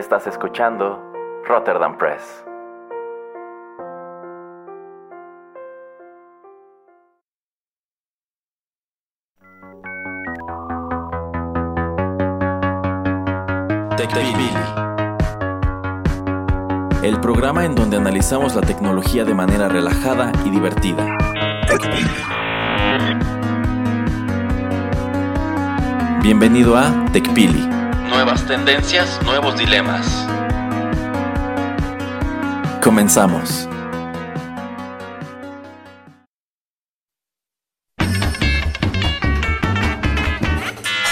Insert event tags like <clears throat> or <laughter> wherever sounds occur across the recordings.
Estás escuchando Rotterdam Press. TechPili. El programa en donde analizamos la tecnología de manera relajada y divertida. Bienvenido a TechPili. Nuevas tendencias, nuevos dilemas. Comenzamos.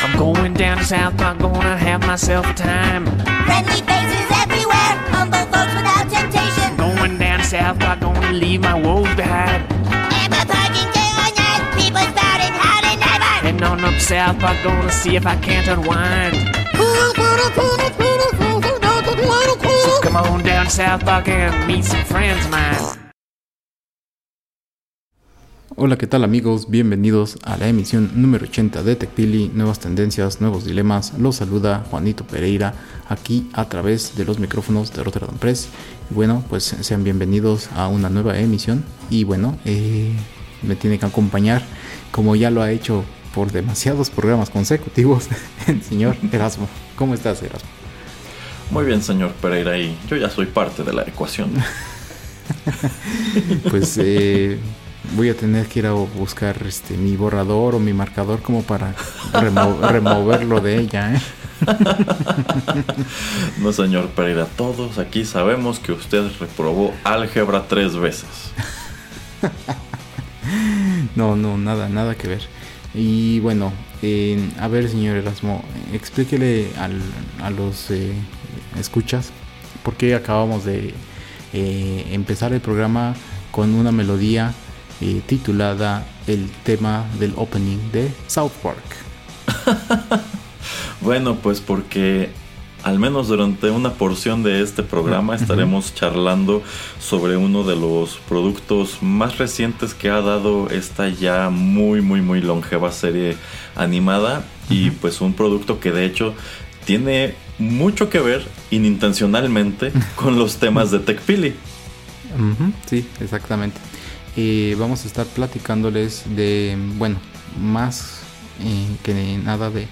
I'm going down to South Park, gonna have myself a time. Friendly faces everywhere, humble folks without temptation. Going down to South Park, gonna leave my woes behind. Ever parking day or night, people spouting howdy never. Heading on up South Park, gonna see if I can't unwind. Come on down South Park and meet some friends of mine. Hola, ¿qué tal amigos? Bienvenidos a la emisión número 80 de TechPili, nuevas tendencias, nuevos dilemas. Los saluda Juanito Pereira aquí a través de los micrófonos de Rotterdam Press. Y bueno, pues sean bienvenidos a una nueva emisión y bueno, eh, me tiene que acompañar como ya lo ha hecho por demasiados programas consecutivos <laughs> el señor Erasmo. ¿Cómo estás Erasmo? Muy bien, señor Pereira, y yo ya soy parte de la ecuación. <laughs> Pues eh, voy a tener que ir a buscar este mi borrador o mi marcador como para remo- <laughs> removerlo de ella. ¿eh? No, señor Pereira, todos aquí sabemos que usted reprobó álgebra tres veces. No, no, nada, nada que ver. Y bueno, a ver, señor Erasmo, explíquele al- a los eh, escuchas por qué acabamos de eh, empezar el programa con una melodía eh, titulada El tema del opening de South Park. <laughs> Bueno, pues porque al menos durante una porción de este programa estaremos charlando sobre uno de los productos más recientes que ha dado esta ya muy, muy, muy longeva serie animada. Y pues un producto que de hecho tiene mucho que ver inintencionalmente <laughs> con los temas de TechPili. Sí, exactamente. Eh, vamos a estar platicándoles de, bueno, más eh, que nada de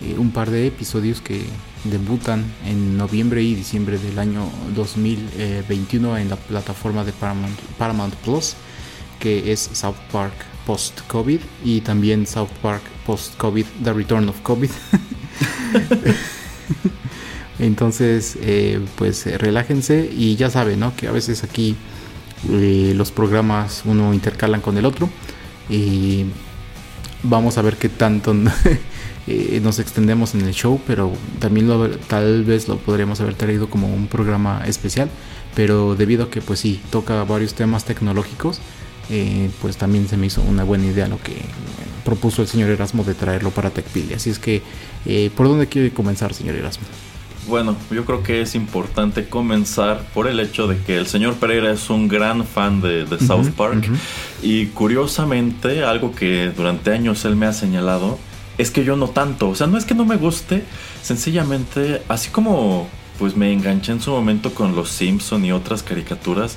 eh, un par de episodios que debutan en noviembre y diciembre del año 2021 en la plataforma de Paramount, Plus, que es South Park Post-COVID y también South Park Post-COVID, The Return of COVID. <laughs> Entonces, eh, pues relájense y ya saben, ¿no? Que a veces aquí eh, los programas uno intercalan con el otro y vamos a ver qué tanto <laughs> eh, nos extendemos en el show, pero también lo- tal vez lo podríamos haber traído como un programa especial, pero debido a que pues sí, toca varios temas tecnológicos, eh, pues también se me hizo una buena idea lo que eh, propuso el señor Erasmo de traerlo para TechPili. Así es que, eh, ¿por dónde quiere comenzar, señor Erasmo? Bueno, yo creo que es importante comenzar por el hecho de que el señor Pereira es un gran fan de, de South Ujú, Park ujú. y curiosamente algo que durante años él me ha señalado es que yo no tanto, o sea, no es que no me guste, sencillamente así como pues me enganché en su momento con los Simpson y otras caricaturas,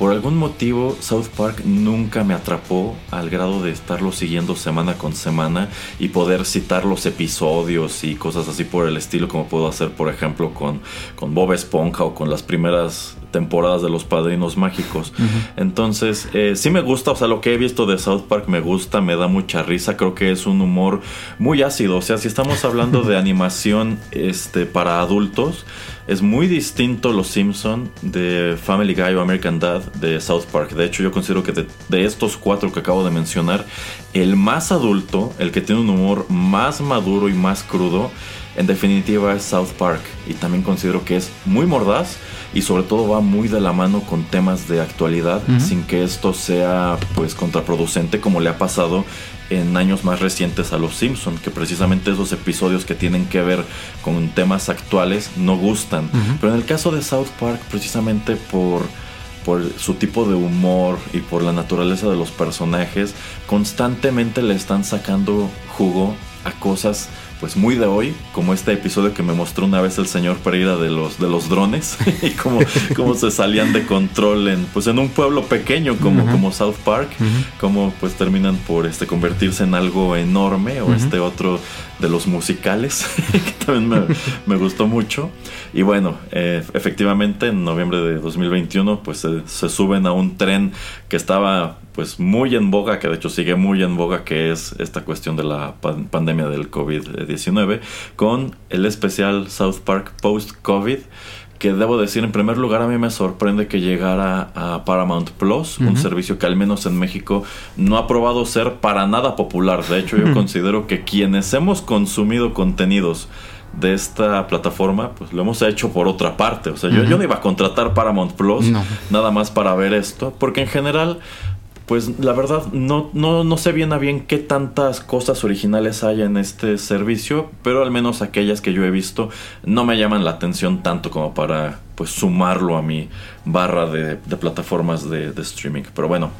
por algún motivo South Park nunca me atrapó al grado de estarlo siguiendo semana con semana y poder citar los episodios y cosas así por el estilo como puedo hacer por ejemplo con, con Bob Esponja o con las primeras temporadas de los Padrinos Mágicos. Entonces, eh, sí me gusta, o sea, lo que he visto de South Park me gusta, me da mucha risa, creo que es un humor muy ácido, o sea, si estamos hablando de <laughs> animación este, para adultos, es muy distinto Los Simpson de Family Guy o American Dad de South Park. De hecho, yo considero que de, de estos cuatro que acabo de mencionar, el más adulto, el que tiene un humor más maduro y más crudo, en definitiva es South Park. Y también considero que es muy mordaz y sobre todo va muy de la mano con temas de actualidad sin que esto sea pues contraproducente como le ha pasado en años más recientes a Los Simpson, que precisamente esos episodios que tienen que ver con temas actuales no gustan. Pero en el caso de South Park, precisamente por, por su tipo de humor y por la naturaleza de los personajes, constantemente le están sacando jugo a cosas pues muy de hoy, como este episodio que me mostró una vez el señor Pereira de los, de los drones <laughs> y cómo, cómo se salían de control en, pues en un pueblo pequeño como, como South Park, cómo pues terminan por este, convertirse en algo enorme o este otro de los musicales, <laughs> que también me, me, gustó mucho. Y bueno, eh, efectivamente en noviembre de 2021 pues se, se suben a un tren que estaba pues muy en boga, que de hecho sigue muy en boga, que es esta cuestión de la pandemia del COVID-19, con el especial South Park Post-COVID que debo decir, en primer lugar, a mí me sorprende que llegara a Paramount Plus, un servicio que al menos en México no ha probado ser para nada popular. De hecho, yo considero que quienes hemos consumido contenidos de esta plataforma, pues lo hemos hecho por otra parte. O sea, yo, yo no iba a contratar Paramount Plus nada más para ver esto, porque en general pues la verdad no, no, no sé bien a bien qué tantas cosas originales hay en este servicio, pero al menos aquellas que yo he visto no me llaman la atención tanto como para pues sumarlo a mi barra de, plataformas de, streaming. Pero bueno,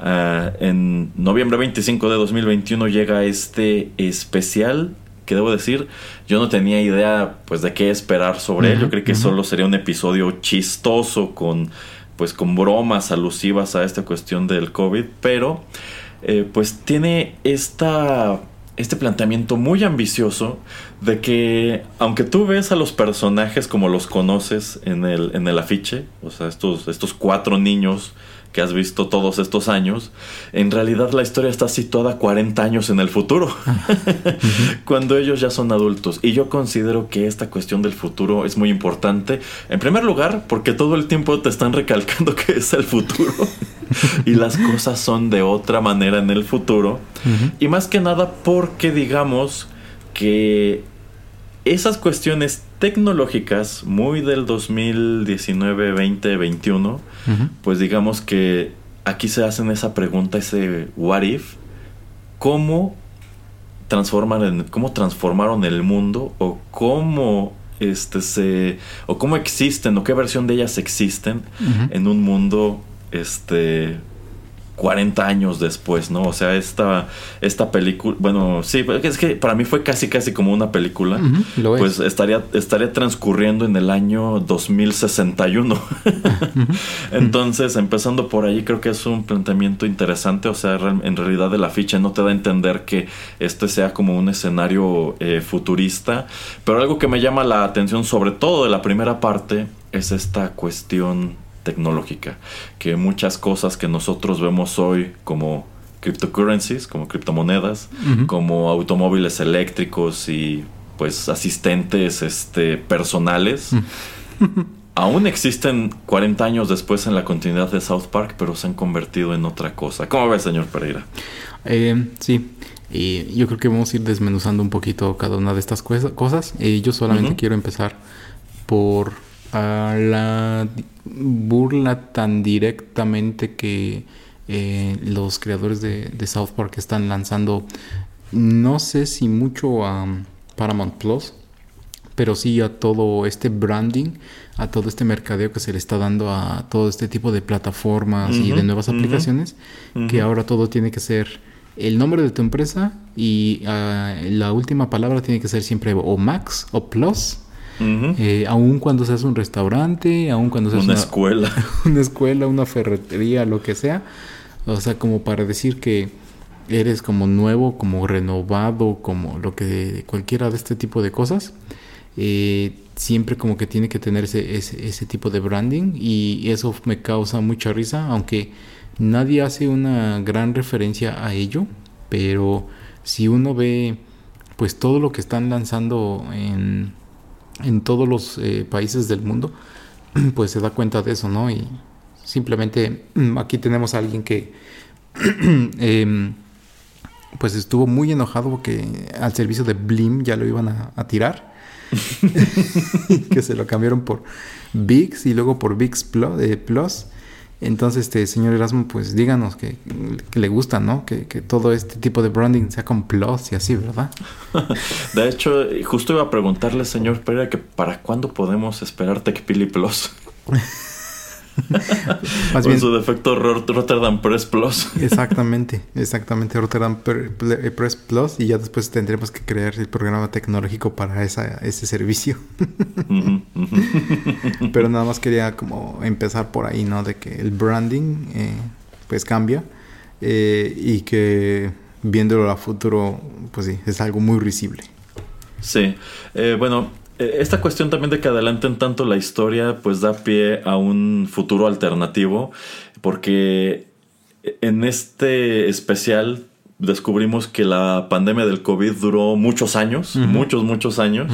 ah, en noviembre 25 de 2021 llega este especial que debo decir, yo no tenía idea pues de qué esperar sobre él. Yo creí que solo sería un episodio chistoso con pues con bromas alusivas a esta cuestión del COVID, pero eh, pues tiene esta, este planteamiento muy ambicioso de que aunque tú ves a los personajes como los conoces en el, en el afiche, o sea, estos, estos cuatro niños que has visto todos estos años, en realidad la historia está situada 40 años en el futuro, <laughs> cuando ellos ya son adultos. Y yo considero que esta cuestión del futuro es muy importante, en primer lugar, porque todo el tiempo te están recalcando que es el futuro. <laughs> Y las cosas son de otra manera en el futuro. Y más que nada porque digamos que esas cuestiones tecnológicas muy del 2019, 20, 21, pues digamos que aquí se hacen esa pregunta, ese what if, ¿cómo, transforman cómo transformaron el mundo o cómo este se o cómo existen o qué versión de ellas existen en un mundo este 40 años después, ¿no? O sea, esta, esta película, bueno, sí, es que para mí fue casi, casi como una película. pues estaría, estaría transcurriendo en el año 2061. <laughs> Entonces, empezando por ahí, creo que es un planteamiento interesante. O sea, en realidad de la ficha no te da a entender que este sea como un escenario eh, futurista. Pero algo que me llama la atención, sobre todo de la primera parte, es esta cuestión tecnológica, que muchas cosas que nosotros vemos hoy como cryptocurrencies, como criptomonedas, como automóviles eléctricos y pues asistentes este, personales, <laughs> aún existen 40 años después en la continuidad de South Park, pero se han convertido en otra cosa. ¿Cómo ve, señor Pereira? Eh, sí, y yo creo que vamos a ir desmenuzando un poquito cada una de estas cosas. Y yo solamente quiero empezar por a la burla tan directamente que eh, los creadores de, South Park están lanzando, no sé si mucho a Paramount Plus, pero sí a todo este branding, a todo este mercadeo que se le está dando a todo este tipo de plataformas y de nuevas aplicaciones, que ahora todo tiene que ser el nombre de tu empresa y ah, la última palabra tiene que ser siempre o Max o Plus eh, aun cuando seas un restaurante, aun cuando seas una, escuela, <laughs> una escuela, una ferretería, lo que sea, o sea, como para decir que eres como nuevo, como renovado, como lo que cualquiera de este tipo de cosas, eh, siempre como que tiene que tener ese, ese, tipo de branding y eso me causa mucha risa, aunque nadie hace una gran referencia a ello, pero si uno ve pues todo lo que están lanzando en en todos los eh, países del mundo, <clears throat> pues se da cuenta de eso, ¿no? Y simplemente aquí tenemos a alguien que <clears throat> em, pues estuvo muy enojado porque al servicio de Blim ya lo iban a, tirar. <laughs> <laughs> que se lo cambiaron por VIX y luego por VIX eh, Plus. Entonces, este señor Erasmo, pues díganos que, le gusta, ¿no? Que, todo este tipo de branding sea con plus y así, ¿verdad? <laughs> de hecho, justo iba a preguntarle, señor Pereira, que para cuándo podemos esperar TechPili Plus. <laughs> Más Con bien, su defecto Ro- Rotterdam Press Plus. exactamente, exactamente Rotterdam Ple- Press Plus y ya después tendremos que crear el programa tecnológico para esa, ese servicio. Pero nada más quería como empezar por ahí, ¿no? De que el branding eh, pues cambia eh, y que viéndolo a futuro, pues sí, es algo muy risible. Sí, Eh, bueno, eh, esta cuestión también de que adelanten tanto la historia, pues da pie a un futuro alternativo, porque en este especial descubrimos que la pandemia del COVID duró muchos años, muchos, muchos años,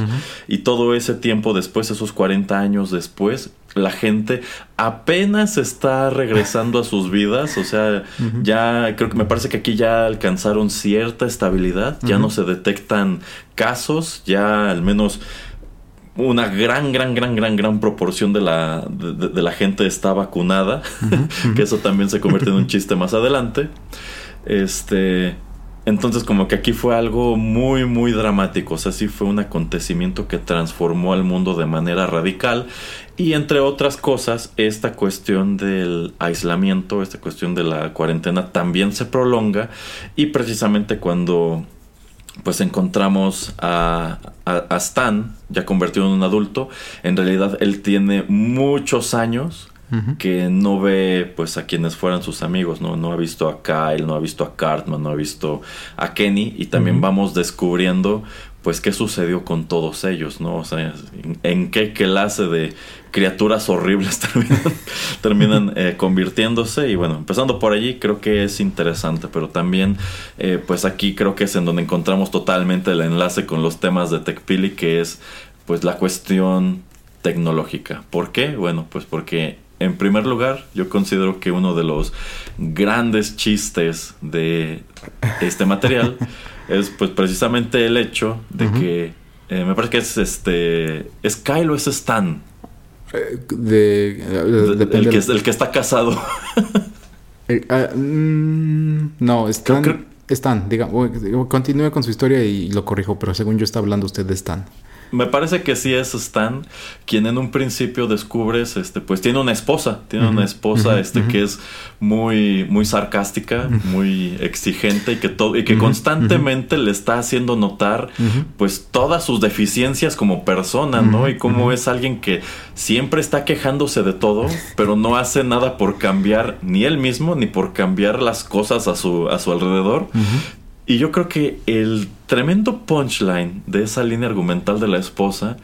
y todo ese tiempo después, esos 40 años después, la gente apenas está regresando a sus vidas, o sea, ya creo que me parece que aquí ya alcanzaron cierta estabilidad, ya no se detectan casos, ya al menos una gran, gran, gran, gran, gran proporción de la, de, la gente está vacunada, <laughs> que eso también se convierte en un <laughs> chiste más adelante. Este, entonces como que aquí fue algo muy, muy dramático, o sea, sí fue un acontecimiento que transformó al mundo de manera radical y entre otras cosas, esta cuestión del aislamiento, esta cuestión de la cuarentena también se prolonga y precisamente cuando pues encontramos a, a- a Stan, ya convertido en un adulto. En realidad él tiene muchos años que no ve pues a quienes fueran sus amigos, ¿no? No ha visto a Kyle, no ha visto a Cartman, no ha visto a Kenny y también vamos descubriendo pues qué sucedió con todos ellos, ¿no? O sea, en, qué clase de criaturas horribles <laughs> terminan, terminan eh, convirtiéndose y bueno, empezando por allí creo que es interesante, pero también eh, pues aquí creo que es en donde encontramos totalmente el enlace con los temas de TechPili que es pues la cuestión tecnológica. ¿Por qué? Bueno, pues porque en primer lugar yo considero que uno de los grandes chistes de este material <laughs> es pues precisamente el hecho de que eh, me parece que es este es Kyle o es Stan Eh, de, eh, De- el, que, el está casado. <laughs> Eh, ah, mm, no, Stan, Creo- Stan, diga, o- continúe con su historia y lo corrijo, pero según yo está hablando usted de Stan. Me parece que sí es Stan quien en un principio descubres, este, pues tiene una esposa, tiene una esposa, este, que es muy, muy sarcástica, muy exigente y que todo, y que constantemente le está haciendo notar, pues todas sus deficiencias como persona, ¿no? Y cómo es alguien que siempre está quejándose de todo, pero no hace nada por cambiar ni él mismo ni por cambiar las cosas a su, a su alrededor. Y yo creo que el tremendo punchline de esa línea argumental de la esposa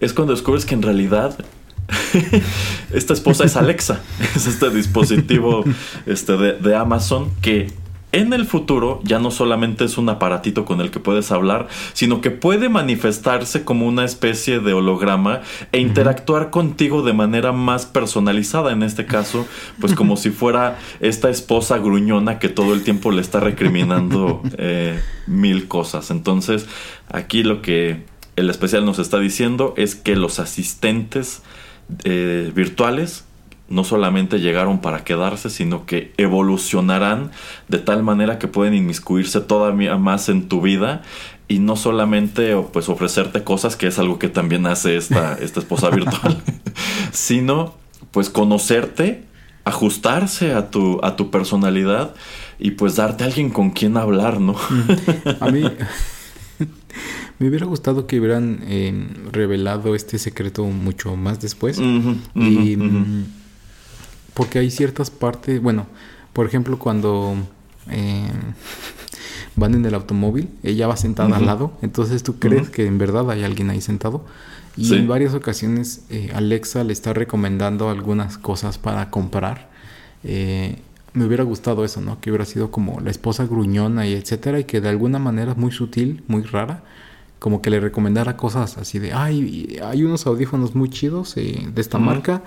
es cuando descubres que en realidad <laughs> esta esposa es Alexa, <laughs> es este dispositivo este, de, de Amazon que en el futuro ya no solamente es un aparatito con el que puedes hablar, sino que puede manifestarse como una especie de holograma e interactuar contigo de manera más personalizada. En este caso, pues como si fuera esta esposa gruñona que todo el tiempo le está recriminando eh, mil cosas. Entonces, aquí lo que el especial nos está diciendo es que los asistentes eh, virtuales no solamente llegaron para quedarse, sino que evolucionarán de tal manera que pueden inmiscuirse todavía más en tu vida y no solamente pues ofrecerte cosas, que es algo que también hace esta, <laughs> esta esposa virtual, sino pues conocerte, ajustarse a tu, a tu personalidad y pues darte a alguien con quien hablar, ¿no? A mí <laughs> <laughs> me hubiera gustado que hubieran eh, revelado este secreto mucho más después. Y. porque hay ciertas partes, bueno, por ejemplo, cuando eh, <laughs> van en el automóvil, ella va sentada al lado, entonces tú crees que en verdad hay alguien ahí sentado. Y Sí. en varias ocasiones eh, Alexa le está recomendando algunas cosas para comprar. Eh, me hubiera gustado eso, ¿no? Que hubiera sido como la esposa gruñona y etcétera, y que de alguna manera muy sutil, muy rara, como que le recomendara cosas así de, ay, hay unos audífonos muy chidos eh, de esta marca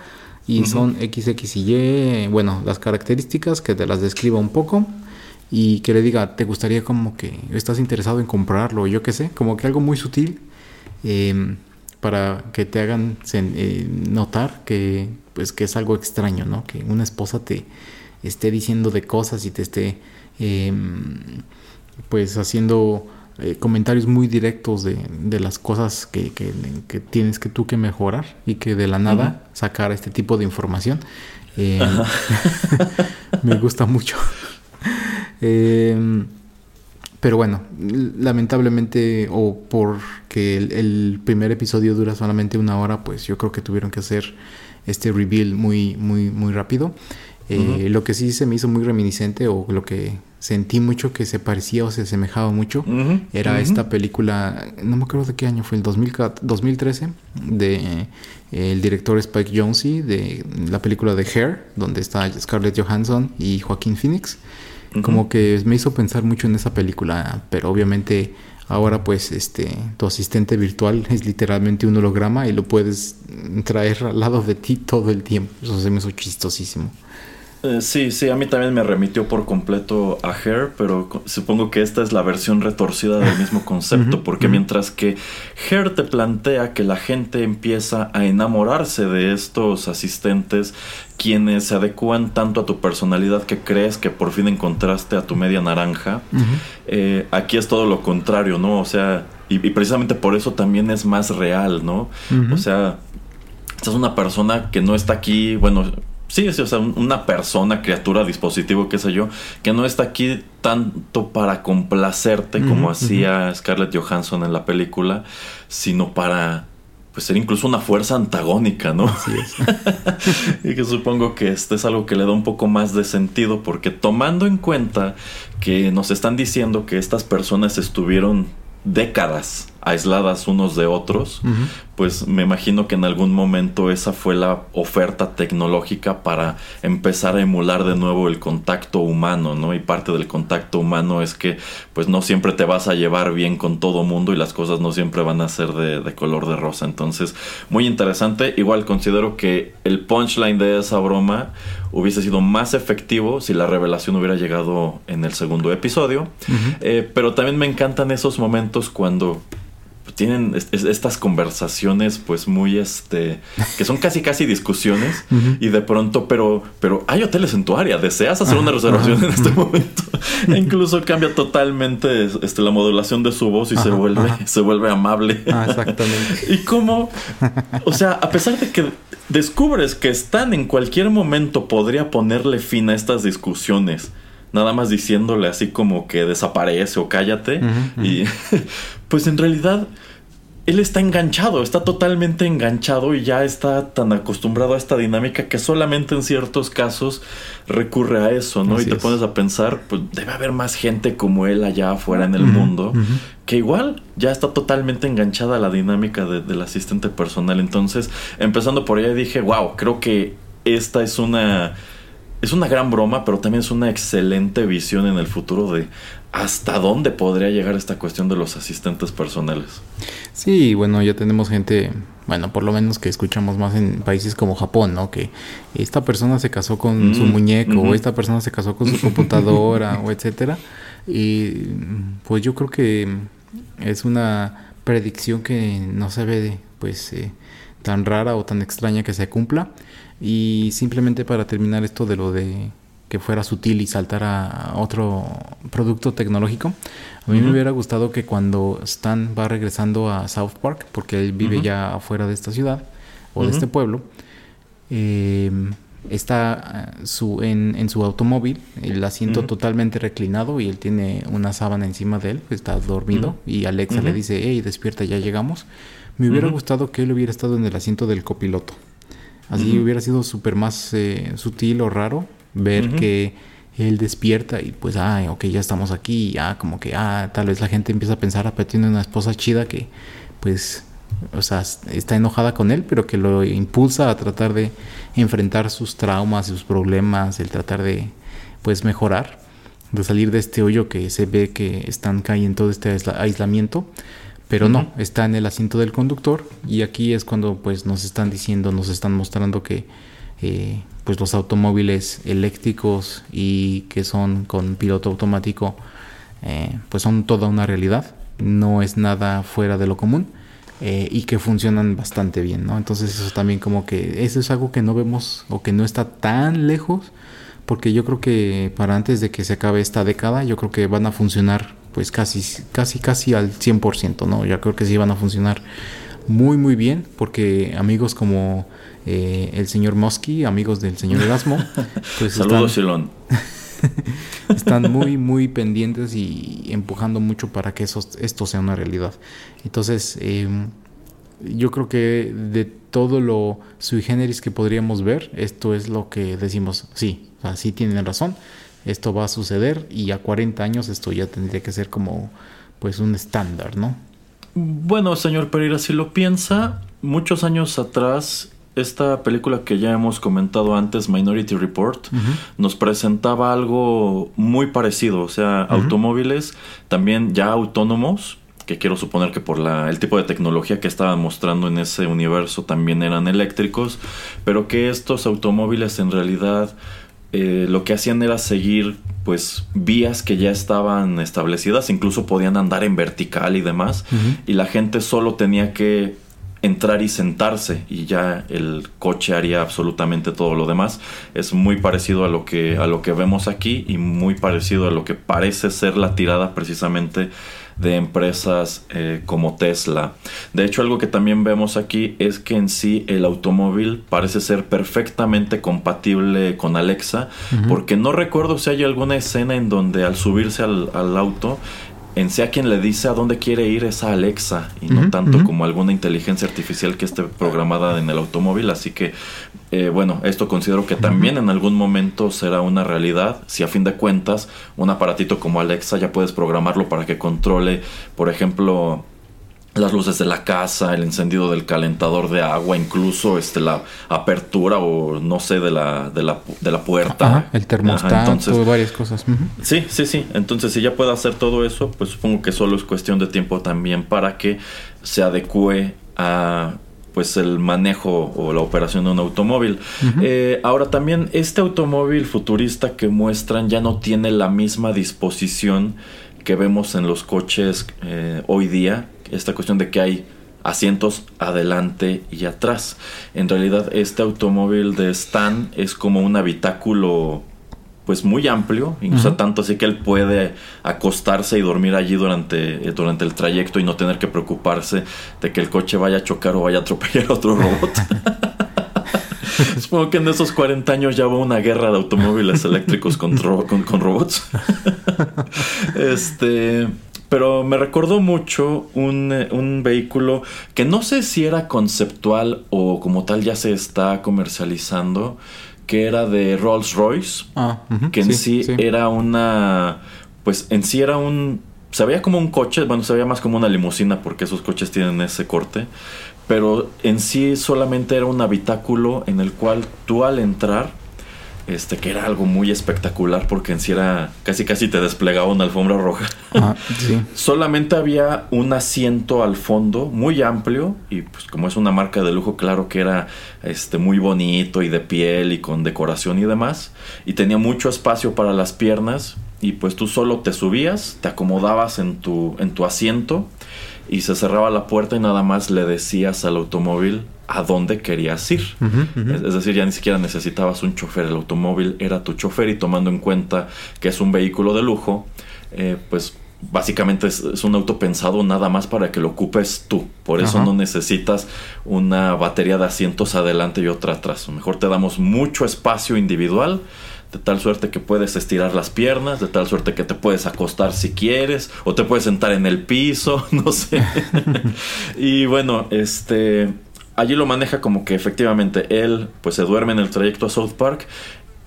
y son X, Y, eh, bueno, las características que te las describa un poco y que le diga, ¿te gustaría como que estás interesado en comprarlo? Yo qué sé, como que algo muy sutil eh, para que te hagan eh, notar que, pues, que es algo extraño, ¿no? Que una esposa te esté diciendo de cosas y te esté, eh, pues, haciendo eh, comentarios muy directos de, de las cosas que, que- que tienes que tú que mejorar y que de la nada sacar este tipo de información. Eh, <laughs> me gusta mucho. Eh, pero bueno, lamentablemente o porque el, el primer episodio dura solamente una hora, pues yo creo que tuvieron que hacer este reveal muy, muy, muy rápido. Eh, Lo que sí se me hizo muy reminiscente o lo que sentí mucho que se parecía o se asemejaba mucho era esta película, no me acuerdo de qué año fue, el 2014 2013, de eh, el director Spike Jonze, de la película de Hair, donde está Scarlett Johansson y Joaquín Phoenix. Como que me hizo pensar mucho en esa película, pero obviamente ahora pues este tu asistente virtual es literalmente un holograma y lo puedes traer al lado de ti todo el tiempo. Eso se me hizo chistosísimo. Eh, sí, sí, a mí también me remitió por completo a Hair, pero supongo que esta es la versión retorcida del mismo <laughs> concepto, porque mientras que Hair te plantea que la gente empieza a enamorarse de estos asistentes, quienes se adecúan tanto a tu personalidad que crees que por fin encontraste a tu media naranja, eh, aquí es todo lo contrario, ¿no? O sea, y, y precisamente por eso también es más real, ¿no? O sea, esta es una persona que no está aquí, bueno, sí, sí, o sea, un- una persona, criatura, dispositivo, qué sé yo, que no está aquí tanto para complacerte como hacía Scarlett Johansson en la película, sino para pues ser incluso una fuerza antagónica, ¿no? Así es. <laughs> y que supongo que este es algo que le da un poco más de sentido porque tomando en cuenta que nos están diciendo que estas personas estuvieron décadas aisladas unos de otros, pues me imagino que en algún momento esa fue la oferta tecnológica para empezar a emular de nuevo el contacto humano, ¿no? Y parte del contacto humano es que pues no siempre te vas a llevar bien con todo mundo y las cosas no siempre van a ser de, de color de rosa. Entonces, muy interesante. Igual considero que el punchline de esa broma hubiese sido más efectivo si la revelación hubiera llegado en el segundo episodio. Eh, pero también me encantan esos momentos cuando tienen es- es- estas conversaciones pues muy este que son casi casi discusiones <laughs> y de pronto pero pero hay hoteles en tu área deseas hacer una reservación en este momento. <laughs> E incluso cambia totalmente este la modulación de su voz y se vuelve se vuelve amable. Ah, exactamente. <laughs> y cómo, o sea, a pesar de que descubres que Stan en cualquier momento podría ponerle fin a estas discusiones, nada más diciéndole así como que desaparece o cállate, y pues en realidad él está enganchado, está totalmente enganchado y ya está tan acostumbrado a esta dinámica que solamente en ciertos casos recurre a eso, ¿no? Así y te es. pones a pensar, pues debe haber más gente como él allá afuera en el mundo que igual ya está totalmente enganchada a la dinámica de- del asistente personal. Entonces, empezando por ahí dije, wow, creo que esta es una es una gran broma, pero también es una excelente visión en el futuro de hasta dónde podría llegar esta cuestión de los asistentes personales. Sí, bueno, ya tenemos gente, bueno, por lo menos que escuchamos más en países como Japón, ¿no? Que esta persona se casó con Mm, su muñeco, ujú. o esta persona se casó con su computadora, <laughs> o etcétera. Y pues yo creo que es una predicción que no se ve, pues, eh, tan rara o tan extraña que se cumpla. Y simplemente para terminar esto de lo de que fuera sutil y saltar a otro producto tecnológico, a mí me Ujú. hubiera gustado que cuando Stan va regresando a South Park, porque él vive Ujú. ya afuera de esta ciudad o de Ujú. este pueblo, eh, está su, en, en su automóvil, el asiento totalmente reclinado y él tiene una sábana encima de él, está dormido, y Alexa le dice, hey, despierta, ya llegamos. Me hubiera gustado que él hubiera estado en el asiento del copiloto. Así hubiera sido súper más eh, sutil o raro ver que él despierta y pues, ah, ok, ya estamos aquí, ya como que, ah, tal vez la gente empieza a pensar, ah, pero tiene una esposa chida que, pues, o sea, está enojada con él, pero que lo impulsa a tratar de enfrentar sus traumas, sus problemas, el tratar de, pues, mejorar, de salir de este hoyo que se ve que están cayendo todo este aisla- aislamiento. Pero no, está en el asiento del conductor y aquí es cuando pues nos están diciendo, nos están mostrando que eh, pues los automóviles eléctricos y que son con piloto automático eh, pues son toda una realidad, no es nada fuera de lo común eh, y que funcionan bastante bien, ¿no? Entonces eso también como que eso es algo que no vemos o que no está tan lejos porque yo creo que para antes de que se acabe esta década yo creo que van a funcionar pues casi, casi, casi al 100%, ¿no? Ya creo que sí van a funcionar muy, muy bien, porque amigos como eh, el señor Mosky, amigos del señor Erasmo, <laughs> pues Saludos, están, Silón. <laughs> están muy, muy pendientes y empujando mucho para que eso, esto sea una realidad. Entonces, eh, yo creo que de todo lo sui generis que podríamos ver, esto es lo que decimos, sí, o sea, sí tienen razón, esto va a suceder y a 40 años esto ya tendría que ser como pues un estándar, ¿no? Bueno, señor Pereira, si lo piensa, muchos años atrás, esta película que ya hemos comentado antes, Minority Report, nos presentaba algo muy parecido, o sea, automóviles también ya autónomos, que quiero suponer que por la, el tipo de tecnología que estaban mostrando en ese universo también eran eléctricos, pero que estos automóviles en realidad eh, lo que hacían era seguir pues vías que ya estaban establecidas, incluso podían andar en vertical y demás, y la gente solo tenía que entrar y sentarse y ya el coche haría absolutamente todo lo demás. Es muy parecido a lo que a lo que vemos aquí y muy parecido a lo que parece ser la tirada precisamente de empresas eh, como Tesla. De hecho, algo que también vemos aquí es que en sí el automóvil parece ser perfectamente compatible con Alexa, porque no recuerdo si hay alguna escena en donde al subirse al, al auto en sí a quien le dice a dónde quiere ir es a Alexa y no tanto como alguna inteligencia artificial que esté programada en el automóvil. Así que, eh, bueno, esto considero que también en algún momento será una realidad. Si a fin de cuentas un aparatito como Alexa ya puedes programarlo para que controle, por ejemplo, las luces de la casa, el encendido del calentador de agua, incluso este la apertura o no sé de la de la, de la puerta. Ajá, el termostato, Ajá, entonces, varias cosas. Sí, sí, sí. Entonces, si ya puede hacer todo eso, pues supongo que solo es cuestión de tiempo también para que se adecue a pues el manejo o la operación de un automóvil. Eh, ahora también este automóvil futurista que muestran ya no tiene la misma disposición que vemos en los coches eh, hoy día. Esta cuestión de que hay asientos adelante y atrás. En realidad este automóvil de Stan es como un habitáculo pues muy amplio, incluso Ujú. tanto así que él puede acostarse y dormir allí durante, eh, durante el trayecto y no tener que preocuparse de que el coche vaya a chocar o vaya a atropellar a otro robot. <laughs> <laughs> Supongo que en esos 40 años ya hubo una guerra de automóviles eléctricos con, ro- con- con robots. <laughs> este. Pero me recordó mucho un, eh, un vehículo que no sé si era conceptual o como tal ya se está comercializando, que era de Rolls Royce Ah, que en sí, era una pues en sí era un se veía como un coche bueno se veía más como una limusina porque esos coches tienen ese corte pero en sí solamente era un habitáculo en el cual tú al entrar este que era algo muy espectacular porque en sí era casi casi te desplegaba una alfombra roja Ah, sí. <laughs> Solamente había un asiento al fondo muy amplio y pues como es una marca de lujo claro que era este muy bonito y de piel y con decoración y demás y tenía mucho espacio para las piernas y pues tú solo te subías, te acomodabas en tu en tu asiento y se cerraba la puerta y nada más le decías al automóvil a dónde querías ir. Es, es decir, ya ni siquiera necesitabas un chofer, el automóvil era tu chofer y tomando en cuenta que es un vehículo de lujo, eh, pues básicamente es, es un auto pensado nada más para que lo ocupes tú. Por eso Ajá. no necesitas una batería de asientos adelante y otra atrás. Mejor te damos mucho espacio individual. De tal suerte que puedes estirar las piernas, de tal suerte que te puedes acostar si quieres, o te puedes sentar en el piso, <laughs> no sé. <laughs> y bueno, este, allí lo maneja como que efectivamente él pues se duerme en el trayecto a South Park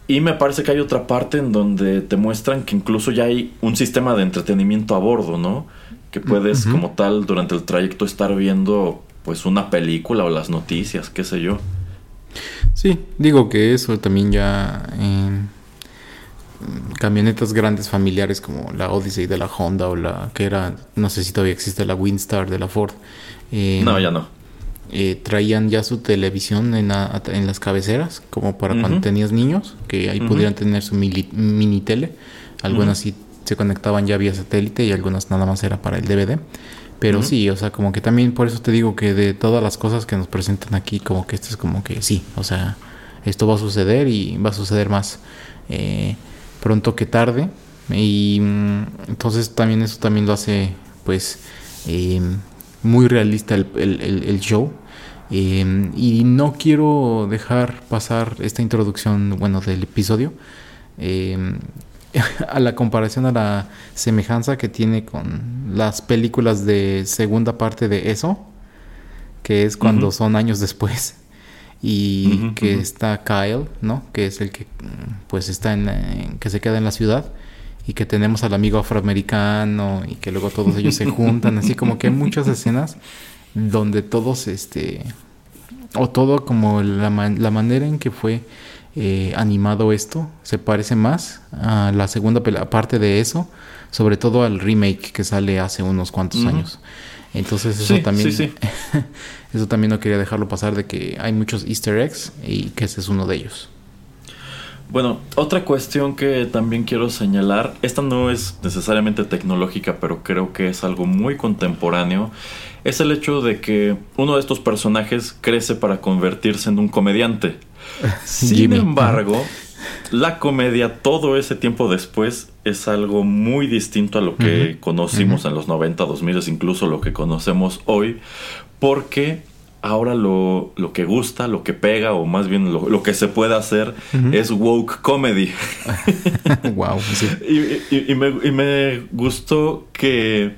y me parece que hay otra parte en donde te muestran que incluso ya hay un sistema de entretenimiento a bordo, ¿no? Que puedes como tal durante el trayecto estar viendo pues una película o las noticias, qué sé yo. Sí, digo que eso también ya en camionetas grandes familiares como la Odyssey de la Honda o la que era, no sé si todavía existe la Windstar de la Ford. eh, No, ya no. Eh, traían ya su televisión en, la- en las cabeceras, como para cuando tenías niños, que ahí pudieran tener su mili- mini tele. Algunas sí se conectaban ya vía satélite y algunas nada más era para el DVD. Pero sí, o sea, como que también por eso te digo que de todas las cosas que nos presentan aquí, como que esto es como que sí, o sea, esto va a suceder y va a suceder más eh, pronto que tarde. Y mm, entonces también eso también lo hace pues eh, muy realista el, el- el- el show. Eh, y no quiero dejar pasar esta introducción, bueno, del episodio. eh, <laughs> a la comparación a la semejanza que tiene con las películas de segunda parte de eso, que es cuando son años después y que está Kyle, ¿no? Que es el que pues está en, en- que se queda en la ciudad y que tenemos al amigo afroamericano y que luego todos ellos se juntan, así como que hay muchas escenas donde todos este o todo como la, man- la manera en que fue eh, animado esto se parece más a la segunda parte de eso, sobre todo al remake que sale hace unos cuantos años. Entonces eso Sí, también sí, sí. <laughs> eso también no quería dejarlo pasar de que hay muchos easter eggs y que ese es uno de ellos. Bueno, otra cuestión que también quiero señalar, esta no es necesariamente tecnológica, pero creo que es algo muy contemporáneo, es el hecho de que uno de estos personajes crece para convertirse en un comediante. <laughs> Sin Jimmy. embargo, la comedia todo ese tiempo después es algo muy distinto a lo que conocimos en los 90, 2000, incluso lo que conocemos hoy, porque ahora lo, lo que gusta, lo que pega, o más bien lo, lo que se puede hacer es woke comedy. <laughs> wow, sí. Y, y- y me, y me gustó que,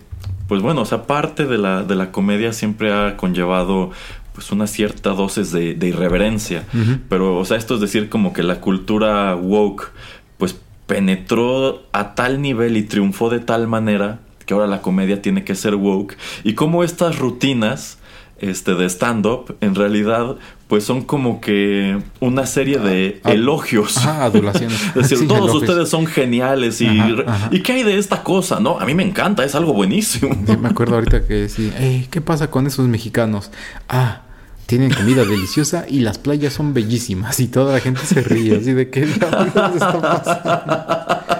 pues bueno, o sea, parte de la, de la comedia siempre ha conllevado pues una cierta dosis de, de irreverencia. Pero, o sea, esto es decir como que la cultura woke pues penetró a tal nivel y triunfó de tal manera que ahora la comedia tiene que ser woke. Y como estas rutinas este, de stand-up en realidad pues son como que una serie de Ah, elogios. Ah, adulaciones. <laughs> Es decir, Sí, todos elogios. ustedes son geniales y, Ajá, ajá. ¿y qué hay de esta cosa? No, a mí me encanta, es algo buenísimo. Sí, me acuerdo ahorita que sí, "Ey, ¿qué pasa con esos mexicanos? Ah, tienen comida deliciosa y las playas son bellísimas y toda la gente se ríe así de qué diablos está pasando. <laughs>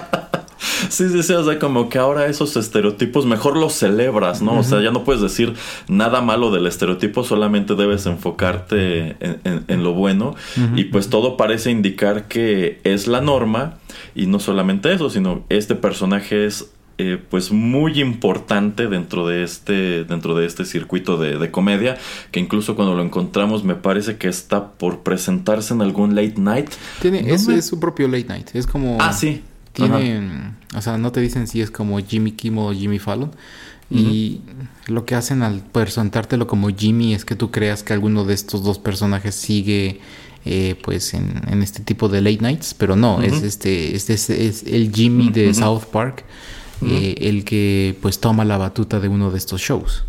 Sí, sí, sí, o sea, como que ahora esos estereotipos mejor los celebras, ¿no? O sea, ya no puedes decir nada malo del estereotipo, solamente debes enfocarte en, en- en lo bueno. Y pues todo parece indicar que es la norma. Y no solamente eso, sino este personaje es eh, pues muy importante dentro de este, dentro de este circuito de, de comedia. Que incluso cuando lo encontramos me parece que está por presentarse en algún late night. Tiene, No es, me- es su propio late night, es como Ah, sí. Tiene, o sea, no te dicen si es como Jimmy Kimmel o Jimmy Fallon. Y lo que hacen al presentártelo como Jimmy es que tú creas que alguno de estos dos personajes sigue eh, pues en, en este tipo de late nights, pero no, es este, este es, es el Jimmy de. South Park, eh, el que pues toma la batuta de uno de estos shows.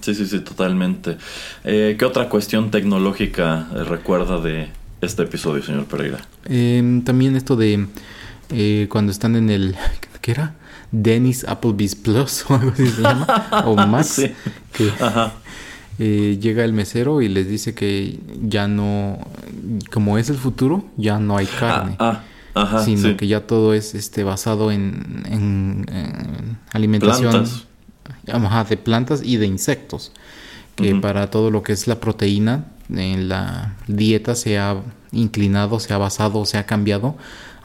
Sí, sí, sí, totalmente. Eh, ¿Qué otra cuestión tecnológica recuerda de este episodio, señor Pereira? Eh, también esto de eh, cuando están en el, <laughs> ¿qué era? Dennis Applebee's Plus <laughs> o algo así se llama, o <laughs> Max, Sí. que Ajá. eh, llega el mesero y les dice que ya no, como es el futuro, ya no hay Ah, carne, ah, ajá. sino sí. que ya todo es este basado en, en, en alimentación Plantas. ajá, de plantas y de insectos, que para todo lo que es la proteína en la dieta se ha inclinado, se ha basado, se ha cambiado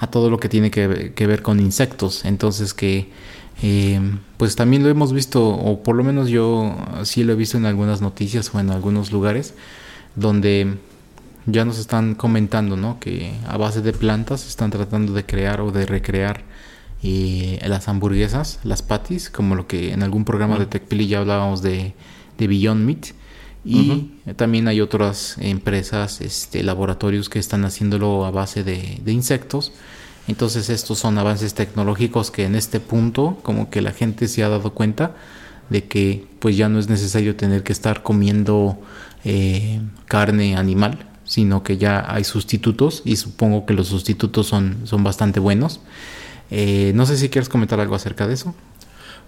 a todo lo que tiene que, que ver con insectos. Entonces que eh, pues también lo hemos visto, o por lo menos yo sí lo he visto en algunas noticias o en algunos lugares, donde ya nos están comentando, ¿no? Que a base de plantas están tratando de crear o de recrear eh, las hamburguesas, las patties, como lo que en algún programa de TechPili ya hablábamos de, de Beyond Meat. Y también hay otras empresas, este, laboratorios que están haciéndolo a base de, de insectos. Entonces estos son avances tecnológicos que en este punto como que la gente se ha dado cuenta de que pues ya no es necesario tener que estar comiendo eh, carne animal, sino que ya hay sustitutos y supongo que los sustitutos son, son bastante buenos. Eh, no sé si quieres comentar algo acerca de eso.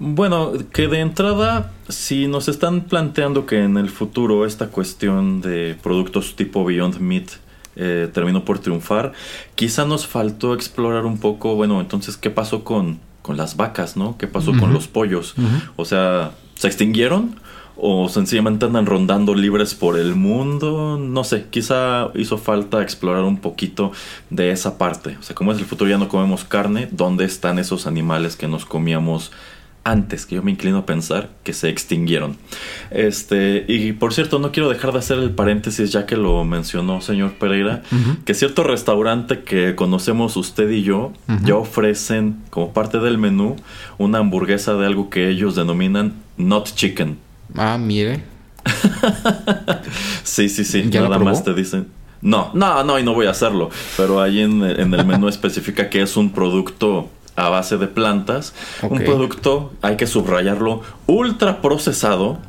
Bueno, que de entrada, si nos están planteando que en el futuro esta cuestión de productos tipo Beyond Meat eh, terminó por triunfar, quizá nos faltó explorar un poco, bueno, entonces, ¿qué pasó con, con las vacas, no? ¿Qué pasó con los pollos? O sea, ¿se extinguieron? o sencillamente andan rondando libres por el mundo. No sé, quizá hizo falta explorar un poquito de esa parte. O sea, como es el futuro ya no comemos carne, ¿dónde están esos animales que nos comíamos antes, que yo me inclino a pensar que se extinguieron. Este, y por cierto, no quiero dejar de hacer el paréntesis ya que lo mencionó señor Pereira, que cierto restaurante que conocemos usted y yo ya ofrecen como parte del menú una hamburguesa de algo que ellos denominan not chicken. Ah, mire. <laughs> Sí, sí, sí, ¿Ya lo nada más te dicen. No, no, no, y no voy a hacerlo. Pero ahí en, en el menú <laughs> especifica que es un producto a base de plantas. Un producto, hay que subrayarlo, ultra procesado.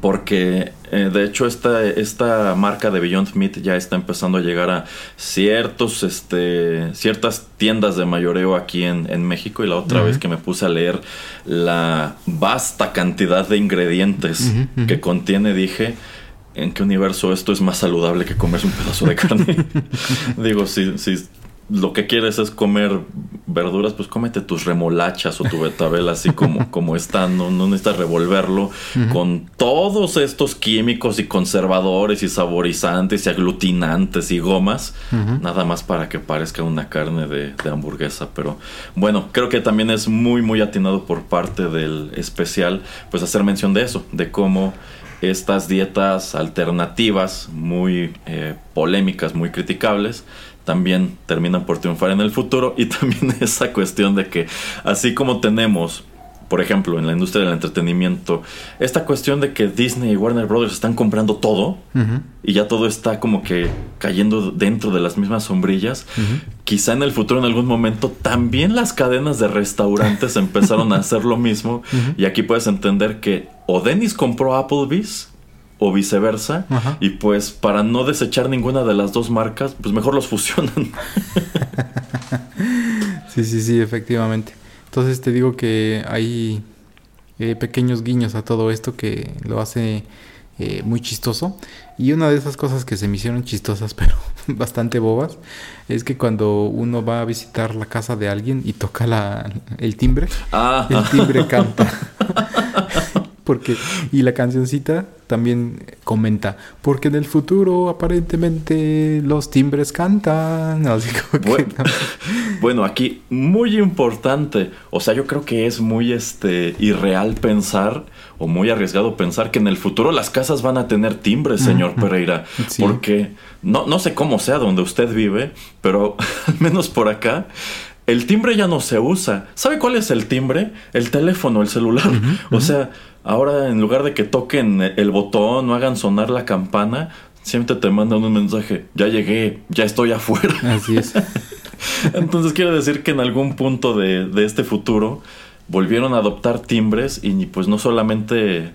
Porque eh, de hecho esta, esta marca de Beyond Meat ya está empezando a llegar a ciertos, este, ciertas tiendas de mayoreo aquí en, en México. Y la otra vez que me puse a leer la vasta cantidad de ingredientes que contiene, dije, ¿en qué universo esto es más saludable que comerse un pedazo de carne? <laughs> <laughs> Digo, si, si lo que quieres es comer verduras, pues cómete tus remolachas o tu betabel así como, <laughs> como están. No, no necesitas revolverlo con todos estos químicos y conservadores y saborizantes y aglutinantes y gomas. Nada más para que parezca una carne de, de hamburguesa. Pero bueno, creo que también es muy, muy atinado por parte del especial, pues hacer mención de eso, de cómo estas dietas alternativas muy eh, polémicas, muy criticables, también terminan por triunfar en el futuro y también <laughs> esa cuestión de que así como tenemos, por ejemplo, en la industria del entretenimiento, esta cuestión de que Disney y Warner Brothers están comprando todo y ya todo está como que cayendo dentro de las mismas sombrillas. Quizá en el futuro, en algún momento, también las cadenas de restaurantes <laughs> empezaron a hacer lo mismo. Y aquí puedes entender que o Dennis compró Applebee's o viceversa. Ajá. Y pues para no desechar ninguna de las dos marcas, pues mejor los fusionan. <laughs> Sí, sí, sí, efectivamente. Entonces te digo que hay eh, pequeños guiños a todo esto que lo hace eh, muy chistoso. Y una de esas cosas que se me hicieron chistosas, <laughs> pero bastante bobas, es que cuando uno va a visitar la casa de alguien y toca la, el timbre, Ah, el timbre canta. <laughs> Porque, y la cancioncita también comenta, porque en el futuro aparentemente los timbres cantan. <laughs> Así como que, Bueno, no. <laughs> bueno, aquí muy importante, o sea, yo creo que es muy este irreal pensar o muy arriesgado pensar que en el futuro las casas van a tener timbres, señor Pereira, Sí. porque no no sé cómo sea donde usted vive, pero <laughs> al menos por acá el timbre ya no se usa. ¿Sabe cuál es el timbre? El teléfono, el celular. O sea, ahora en lugar de que toquen el botón o hagan sonar la campana, siempre te mandan un mensaje, ya llegué, ya estoy afuera. <laughs> Así es. <laughs> Entonces quiere decir que en algún punto de, de este futuro volvieron a adoptar timbres y pues no solamente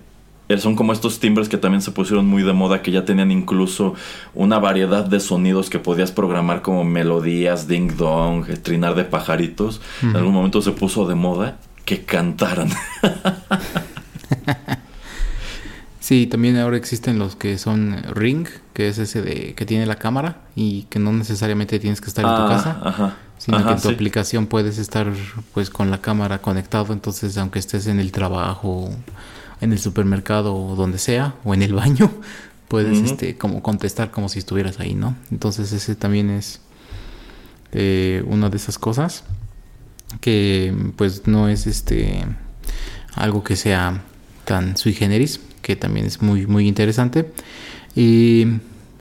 son como estos timbres que también se pusieron muy de moda, que ya tenían incluso una variedad de sonidos que podías programar como melodías, ding dong, eh, trinar de pajaritos. En algún momento se puso de moda que cantaran. <laughs> Sí, también ahora existen los que son Ring, que es ese de que tiene la cámara y que no necesariamente tienes que estar en tu Ah, casa, Ajá. sino Ajá, que en tu sí. aplicación puedes estar pues con la cámara conectado, entonces aunque estés en el trabajo, en el supermercado o donde sea o en el baño, <laughs> puedes este como contestar como si estuvieras ahí, ¿no? Entonces ese también es eh, una de esas cosas que pues no es este algo que sea tan sui generis que también es muy muy interesante y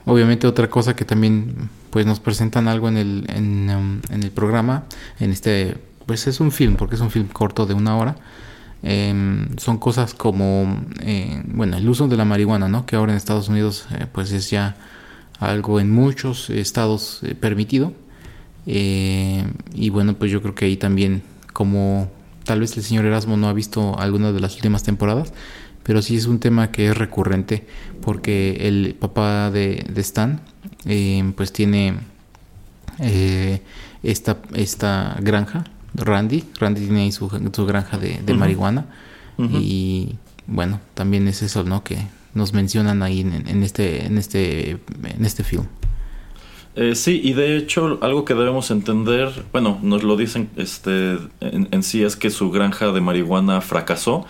obviamente otra cosa que también pues nos presentan algo en el en, um, en el programa en este pues es un film porque es un film corto de una hora Em, son cosas como eh, bueno el uso de la marihuana no que ahora en Estados Unidos eh, pues es ya algo en muchos estados eh, permitido. Y bueno, pues yo creo que ahí también, como tal vez el señor Erasmo no ha visto algunas de las últimas temporadas, pero sí es un tema que es recurrente porque el papá de, de Stan, pues tiene esta, esta granja, Randy, Randy tiene ahí su, su granja de, de marihuana. Y bueno, también es eso, ¿no? Que nos mencionan ahí en, en este, en este, en este film. Eh, sí, y de hecho algo que debemos entender, bueno, nos lo dicen este, en, en sí es que su granja de marihuana fracasó,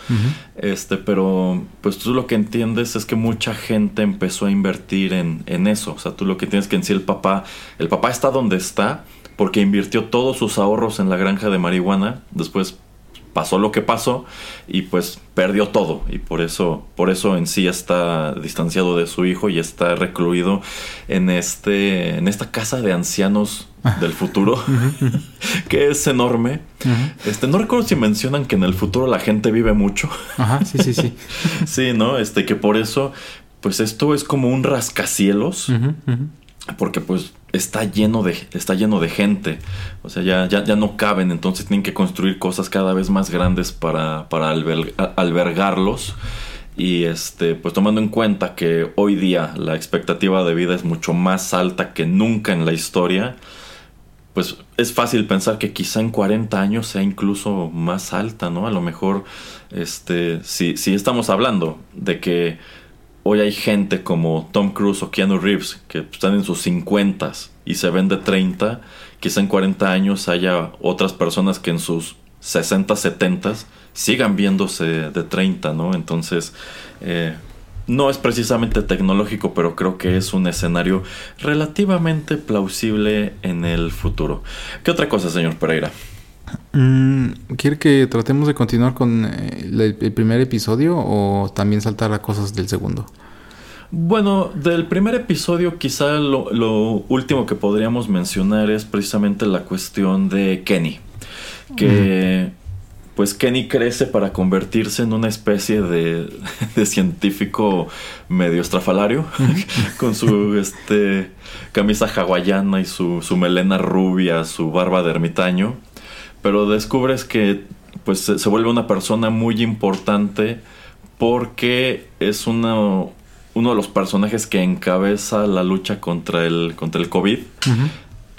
este, pero pues tú lo que entiendes es que mucha gente empezó a invertir en, en eso, o sea, tú lo que tienes que en sí el papá, el papá está donde está porque invirtió todos sus ahorros en la granja de marihuana, después pasó lo que pasó y pues perdió todo. Y por eso por eso en sí está distanciado de su hijo y está recluido en este en esta casa de ancianos del futuro <laughs> que es enorme. Este no recuerdo si mencionan que en el futuro la gente vive mucho. Ajá, sí, sí, sí. <laughs> sí no este que por eso pues esto es como un rascacielos. Ujú. Porque pues está lleno de está lleno de gente o sea ya, ya, ya no caben entonces tienen que construir cosas cada vez más grandes para, para albergarlos y este pues tomando en cuenta que hoy día la expectativa de vida es mucho más alta que nunca en la historia pues es fácil pensar que quizá en 40 años sea incluso más alta, ¿no? A lo mejor, este, si, si estamos hablando de que hoy hay gente como Tom Cruise o Keanu Reeves que están en sus 50 y se ven de 30, quizá en 40 años haya otras personas que en sus 60, 70 sigan viéndose de 30, ¿no? Entonces, eh, no es precisamente tecnológico, pero creo que es un escenario relativamente plausible en el futuro. ¿Qué otra cosa, señor Pereira? Mm, ¿Quiere que tratemos de continuar con eh, el primer episodio o también saltar a cosas del segundo? Bueno, del primer episodio quizá lo, lo último que podríamos mencionar es precisamente la cuestión de Kenny. Que pues Kenny crece para convertirse en una especie de, <laughs> de científico medio estrafalario, <laughs> con su este, camisa hawaiana y su, su melena rubia, su barba de ermitaño. Pero descubres que pues se, vuelve una persona muy importante porque es uno, uno de los personajes que encabeza la lucha contra el, contra el COVID.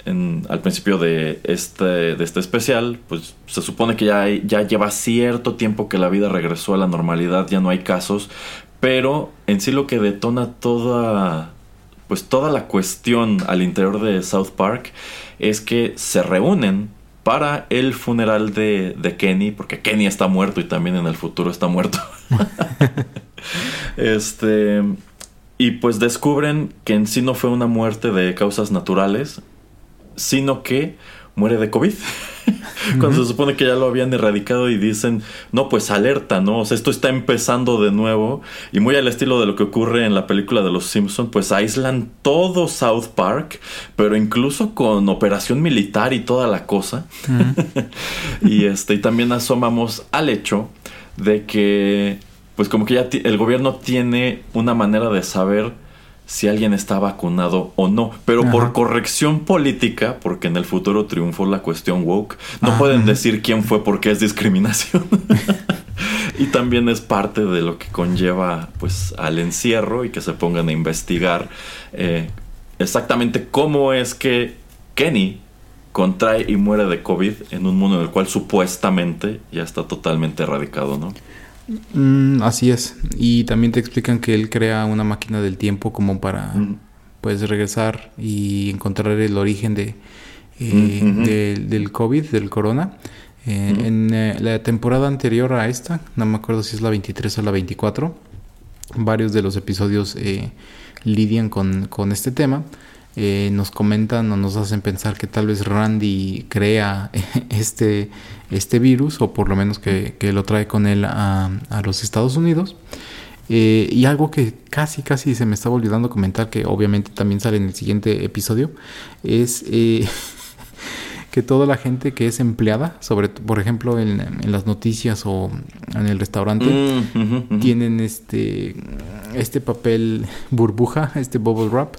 En- al principio de este, de este especial, pues se supone que ya, hay- ya lleva cierto tiempo que la vida regresó a la normalidad, ya no hay casos, pero en sí lo que detona toda, pues toda la cuestión al interior de South Park es que se reúnen para el funeral de, de Kenny, porque Kenny está muerto y también en el futuro está muerto. <laughs> este. Y pues descubren que en sí no fue una muerte de causas naturales, sino que muere de COVID. <laughs> Cuando se supone que ya lo habían erradicado y dicen, no, pues alerta, ¿no? O sea, esto está empezando de nuevo. Y muy al estilo de lo que ocurre en la película de Los Simpson, pues aíslan todo South Park, pero incluso con operación militar y toda la cosa. <laughs> y este, y también asomamos al hecho de que, pues como que ya el gobierno tiene una manera de saber si alguien está vacunado o no. Pero por corrección política, porque en el futuro triunfó la cuestión woke, no pueden decir quién fue porque es discriminación. <laughs> y también es parte de lo que conlleva pues al encierro y que se pongan a investigar eh, exactamente cómo es que Kenny contrae y muere de COVID en un mundo en el cual supuestamente ya está totalmente erradicado, ¿no? Mm, así es. Y también te explican que él crea una máquina del tiempo como para Mm. pues regresar y encontrar el origen de, eh, Mm, del- del COVID, del corona. Eh. En eh, la temporada anterior a esta, no me acuerdo si es la 23 o la 24, varios de los episodios eh, lidian con, con este tema. Eh, nos comentan o nos hacen pensar que tal vez Randy crea <laughs> este, este virus o por lo menos que, que lo trae con él a, a los Estados Unidos. Eh, y algo que casi, casi se me estaba olvidando comentar, que obviamente también sale en el siguiente episodio, es eh, <laughs> que toda la gente que es empleada, sobre por ejemplo en, en las noticias o en el restaurante, Mm, tienen este, este papel burbuja, este bubble wrap.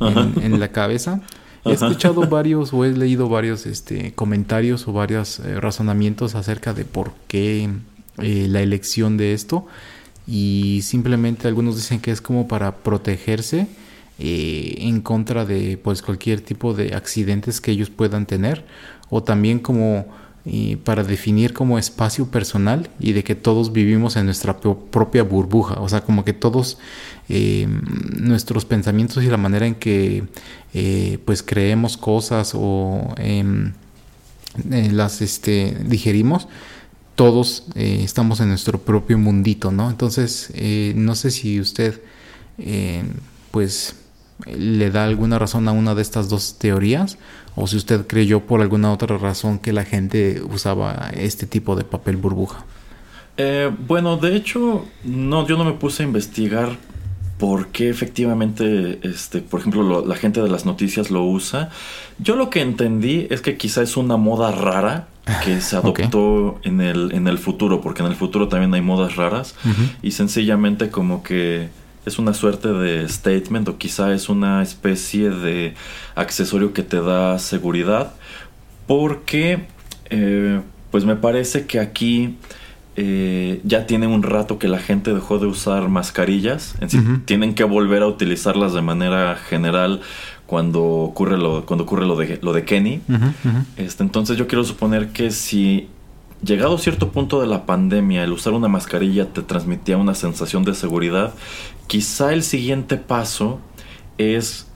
En, en la cabeza. He escuchado varios o he leído varios este, comentarios o varios eh, razonamientos acerca de por qué eh, la elección de esto. Y simplemente algunos dicen que es como para protegerse eh, en contra de pues cualquier tipo de accidentes que ellos puedan tener. O también como y para definir como espacio personal y de que todos vivimos en nuestra pro- propia burbuja, o sea, como que todos eh, nuestros pensamientos y la manera en que eh, pues creemos cosas o em, eh, las este, digerimos, todos eh, estamos en nuestro propio mundito, ¿no? Entonces, no sé si usted, pues, le da alguna razón a una de estas dos teorías, o si usted creyó por alguna otra razón que la gente usaba este tipo de papel burbuja. Eh, bueno, de hecho, no, yo no me puse a investigar por qué efectivamente, este, por ejemplo, lo- la gente de las noticias lo usa. Yo lo que entendí es que quizá es una moda rara que se <laughs> adoptó en, el, en el futuro, porque en el futuro también hay modas raras y sencillamente como que es una suerte de statement o quizá es una especie de accesorio que te da seguridad porque eh, pues me parece que aquí eh, ya tiene un rato que la gente dejó de usar mascarillas. En sí, tienen que volver a utilizarlas de manera general cuando ocurre lo, cuando ocurre lo de, lo de Kenny. Este, entonces yo quiero suponer que si llegado a cierto punto de la pandemia el usar una mascarilla te transmitía una sensación de seguridad, quizá el siguiente paso es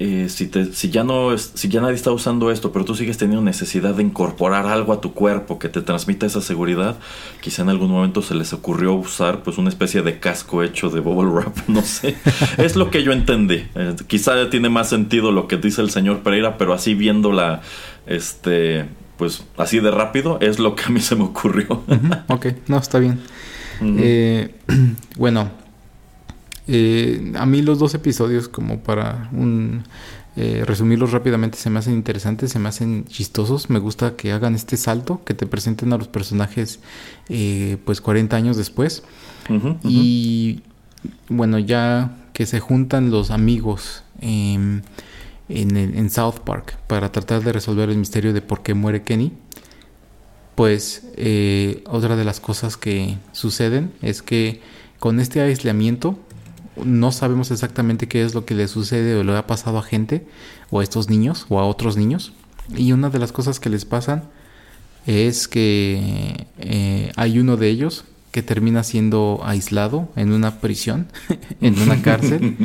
eh, si, te- si, ya no si ya nadie está usando esto, pero tú sigues teniendo necesidad de incorporar algo a tu cuerpo que te transmita esa seguridad, quizá en algún momento se les ocurrió usar pues una especie de casco hecho de bubble wrap, <laughs> no sé. es lo que yo entendí. Eh, quizá tiene más sentido lo que dice el señor Pereira, pero así viéndola, este, pues así de rápido, es lo que a mí se me ocurrió. Ok, no, está bien. Eh, <clears throat> bueno, eh, a mí los dos episodios, como para un, eh, resumirlos rápidamente, se me hacen interesantes, se me hacen chistosos. Me gusta que hagan este salto, que te presenten a los personajes eh, pues 40 años después. Y bueno, ya que se juntan los amigos em, en, en South Park para tratar de resolver el misterio de por qué muere Kenny, pues eh, otra de las cosas que suceden es que con este aislamiento no sabemos exactamente qué es lo que le sucede o le ha pasado a gente o a estos niños o a otros niños. Y una de las cosas que les pasan es que eh, hay uno de ellos que termina siendo aislado en una prisión, <laughs> en una cárcel.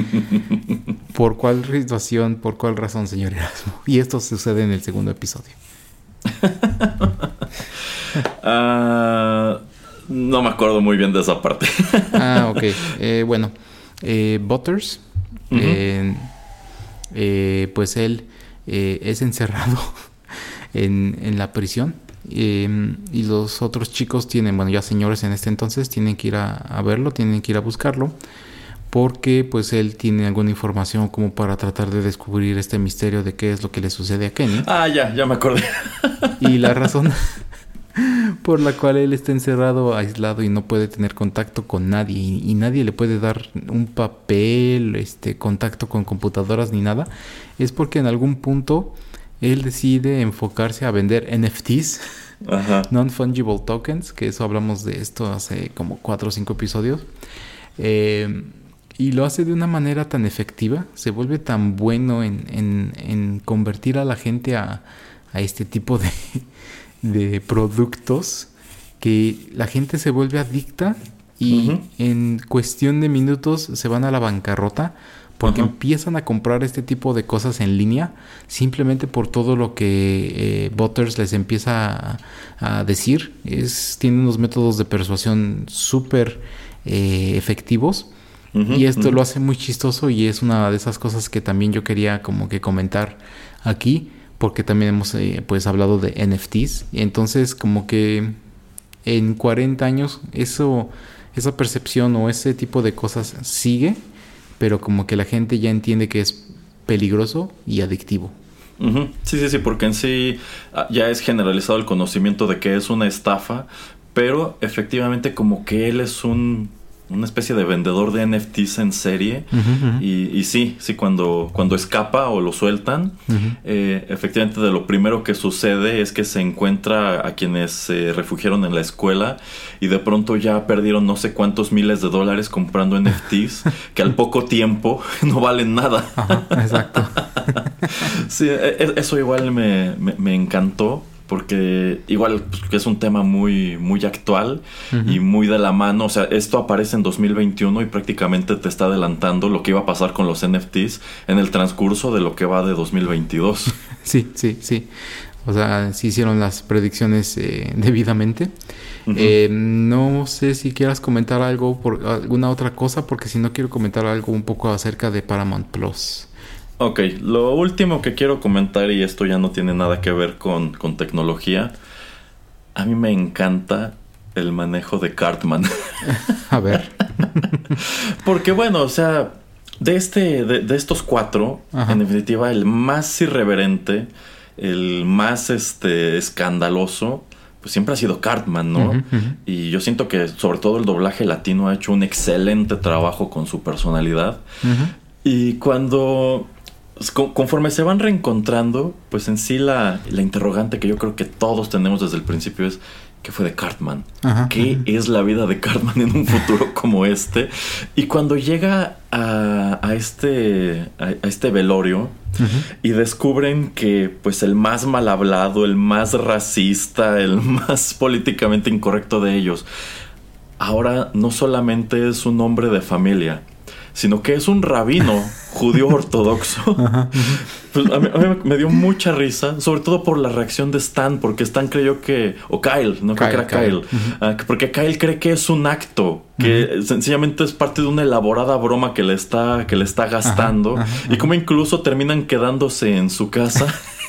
¿Por cuál situación, por cuál razón, señor Erasmo? Y esto sucede en el segundo episodio. <laughs> Ah, no me acuerdo muy bien de esa parte. <laughs> Ah, ok. Eh, bueno, eh, Butters, eh, eh, pues él es encerrado en, en la prisión. Eh, y los otros chicos tienen, bueno, ya señores en este entonces, tienen que ir a, a verlo, tienen que ir a buscarlo. Porque pues él tiene alguna información como para tratar de descubrir este misterio de qué es lo que le sucede a Kenny. Ah, ya, ya me acordé. Y la razón <laughs> por la cual él está encerrado, aislado y no puede tener contacto con nadie y, y nadie le puede dar un papel, este contacto con computadoras ni nada, es porque en algún punto él decide enfocarse a vender NFTs, <laughs> non-fungible tokens, que eso hablamos de esto hace como cuatro o cinco episodios. Eh, y lo hace de una manera tan efectiva, se vuelve tan bueno en, en- en convertir a la gente a, a este tipo de, <laughs> de productos que la gente se vuelve adicta y Ujú. en cuestión de minutos se van a la bancarrota porque empiezan a comprar este tipo de cosas en línea simplemente por todo lo que eh, Butters les empieza a, a decir. Es, tiene unos métodos de persuasión súper eh, efectivos. Y esto lo hace muy chistoso y es una de esas cosas que también yo quería como que comentar aquí porque también hemos eh, pues hablado de NFTs y entonces como que en 40 años eso esa percepción o ese tipo de cosas sigue pero como que la gente ya entiende que es peligroso y adictivo. Sí, sí, sí, porque en sí ah, ya es generalizado el conocimiento de que es una estafa, pero efectivamente como que él es un una especie de vendedor de NFTs en serie y, y sí, sí, cuando, cuando escapa o lo sueltan, eh, efectivamente de lo primero que sucede es que se encuentra a quienes se refugiaron en la escuela y de pronto ya perdieron no sé cuántos miles de dólares comprando NFTs que al poco tiempo <laughs> no valen nada. Ajá, exacto. <laughs> Sí, e- e- eso igual me, me- me encantó porque igual pues, es un tema muy, muy actual y muy de la mano. O sea, esto aparece en 2021 y prácticamente te está adelantando lo que iba a pasar con los NFTs en el transcurso de lo que va de 2022. <laughs> Sí, sí, sí. O sea, sí hicieron las predicciones eh, <laughs> debidamente. Eh, no sé si quieras comentar algo, por alguna otra cosa, porque si no quiero comentar algo un poco acerca de Paramount Plus. Ok, lo último que quiero comentar, y esto ya no tiene nada que ver con, tecnología, a mí me encanta el manejo de Cartman. <laughs> a ver. <laughs> Porque bueno, o sea, de, este, de, estos cuatro, en definitiva, el más irreverente, el más este, escandaloso, pues siempre ha sido Cartman, ¿no? Y yo siento que sobre todo el doblaje latino ha hecho un excelente trabajo con su personalidad. Y cuando pues, conforme se van reencontrando, pues en sí la, interrogante que yo creo que todos tenemos desde el principio es ¿qué fue de Cartman? ¿Qué es la vida de Cartman en un futuro <laughs> como este? Y cuando llega a, este, a, este velorio y descubren que pues el más mal hablado, el más racista, el <laughs> más políticamente incorrecto de ellos, ahora no solamente es un hombre de familia, sino que es un rabino judío ortodoxo. <laughs> Pues a, mí, me dio mucha risa, sobre todo por la reacción de Stan, porque Stan creyó que, o Kyle, no creo que era Kyle, ah, porque Kyle cree que es un acto, que sencillamente es parte de una elaborada broma que le está, que le está gastando, y como incluso terminan quedándose en su casa. <laughs>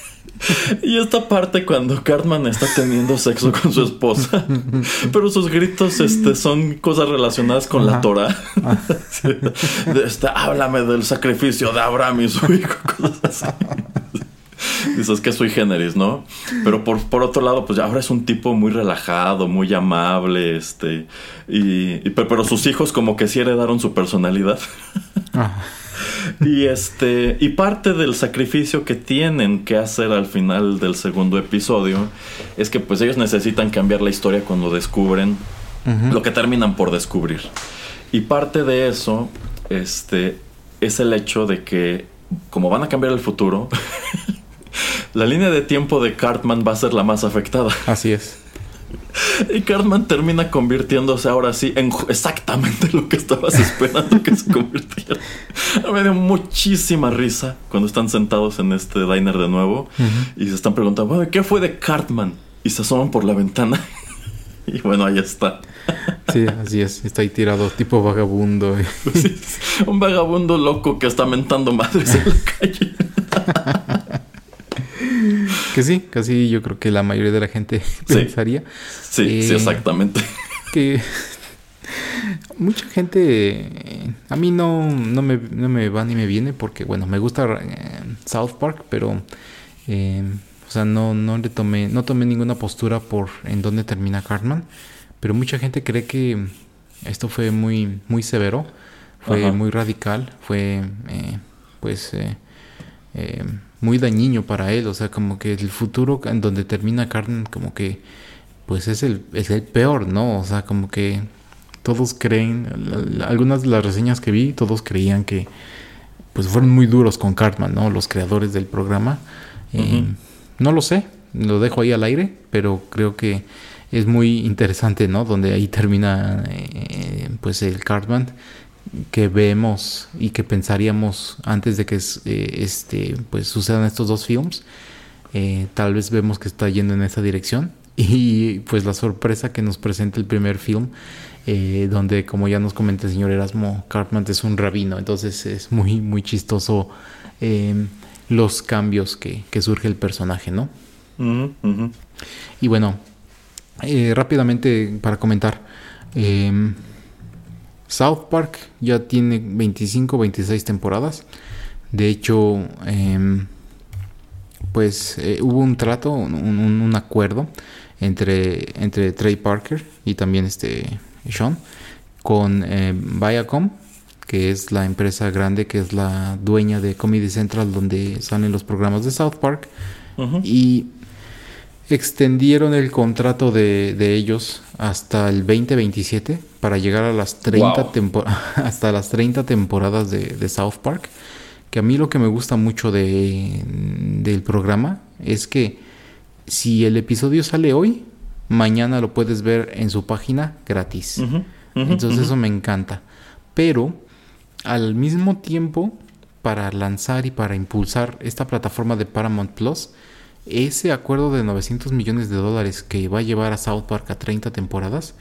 Y esta parte cuando Cartman está teniendo sexo con su esposa, pero sus gritos este, son cosas relacionadas con la Torah. este, háblame del sacrificio de Abraham y su hijo, cosas así. Dices que soy generis, ¿no? Pero por, por otro lado, pues ahora es un tipo muy relajado, muy amable, este, y, pero, sus hijos como que sí heredaron su personalidad. <laughs> Y este, y parte del sacrificio que tienen que hacer al final del segundo episodio es que pues ellos necesitan cambiar la historia cuando descubren lo que terminan por descubrir. Y parte de eso, este, es el hecho de que como van a cambiar el futuro, <laughs> la línea de tiempo de Cartman va a ser la más afectada. Así es. Y Cartman termina convirtiéndose ahora sí en exactamente lo que estabas esperando que se convirtiera. <laughs> Me dio muchísima risa cuando están sentados en este diner de nuevo y se están preguntando, ¿qué fue de Cartman? Y se asoman por la ventana. <laughs> y bueno, ahí está. Sí, así es. Está ahí tirado, tipo vagabundo. <laughs> un vagabundo loco que está mentando madres en la calle. Que sí, casi yo creo que la mayoría de la gente <laughs> pensaría. Sí, sí, eh, exactamente. Que mucha gente, a mí no, no, me, no me va ni me viene porque, bueno, me gusta eh, South Park, pero, eh, o sea, no, no le tomé, no tomé ninguna postura por en dónde termina Cartman, pero mucha gente cree que esto fue muy, muy severo, fue muy radical, fue, pues, muy dañino para él. O sea, como que el futuro en donde termina Carmen, como que, pues es el, es el peor, ¿no? O sea, como que todos creen, algunas de las reseñas que vi, todos creían que, pues fueron muy duros con Cartman, ¿no? Los creadores del programa. Eh, no lo sé, lo dejo ahí al aire, pero creo que es muy interesante, ¿no? Donde ahí termina, eh, pues el Cartman que vemos y que pensaríamos antes de que eh, este, pues sucedan estos dos films, eh, tal vez vemos que está yendo en esa dirección. <laughs> Y pues la sorpresa que nos presenta el primer film, eh, donde como ya nos comenta el señor Erasmo, Cartman es un rabino, entonces es muy, muy chistoso em, los cambios que, surge el personaje, ¿no? Y bueno, rápidamente para comentar. Em, South Park ya tiene 25, 26 temporadas. De hecho, em, pues eh, hubo un trato, un, acuerdo entre, entre Trey Parker y también este Sean con eh, Viacom, que es la empresa grande que es la dueña de Comedy Central donde salen los programas de South Park. Y extendieron el contrato de, de, ellos hasta el 2027 para llegar a las 30 <laughs> hasta las 30 temporadas de, de, South Park. Que a mí lo que me gusta mucho de, del programa es que si el episodio sale hoy, mañana lo puedes ver en su página gratis. Entonces eso me encanta. Pero al mismo tiempo, para lanzar y para impulsar esta plataforma de Paramount Plus, ese acuerdo de 900 millones de dólares que va a llevar a South Park a 30 temporadas,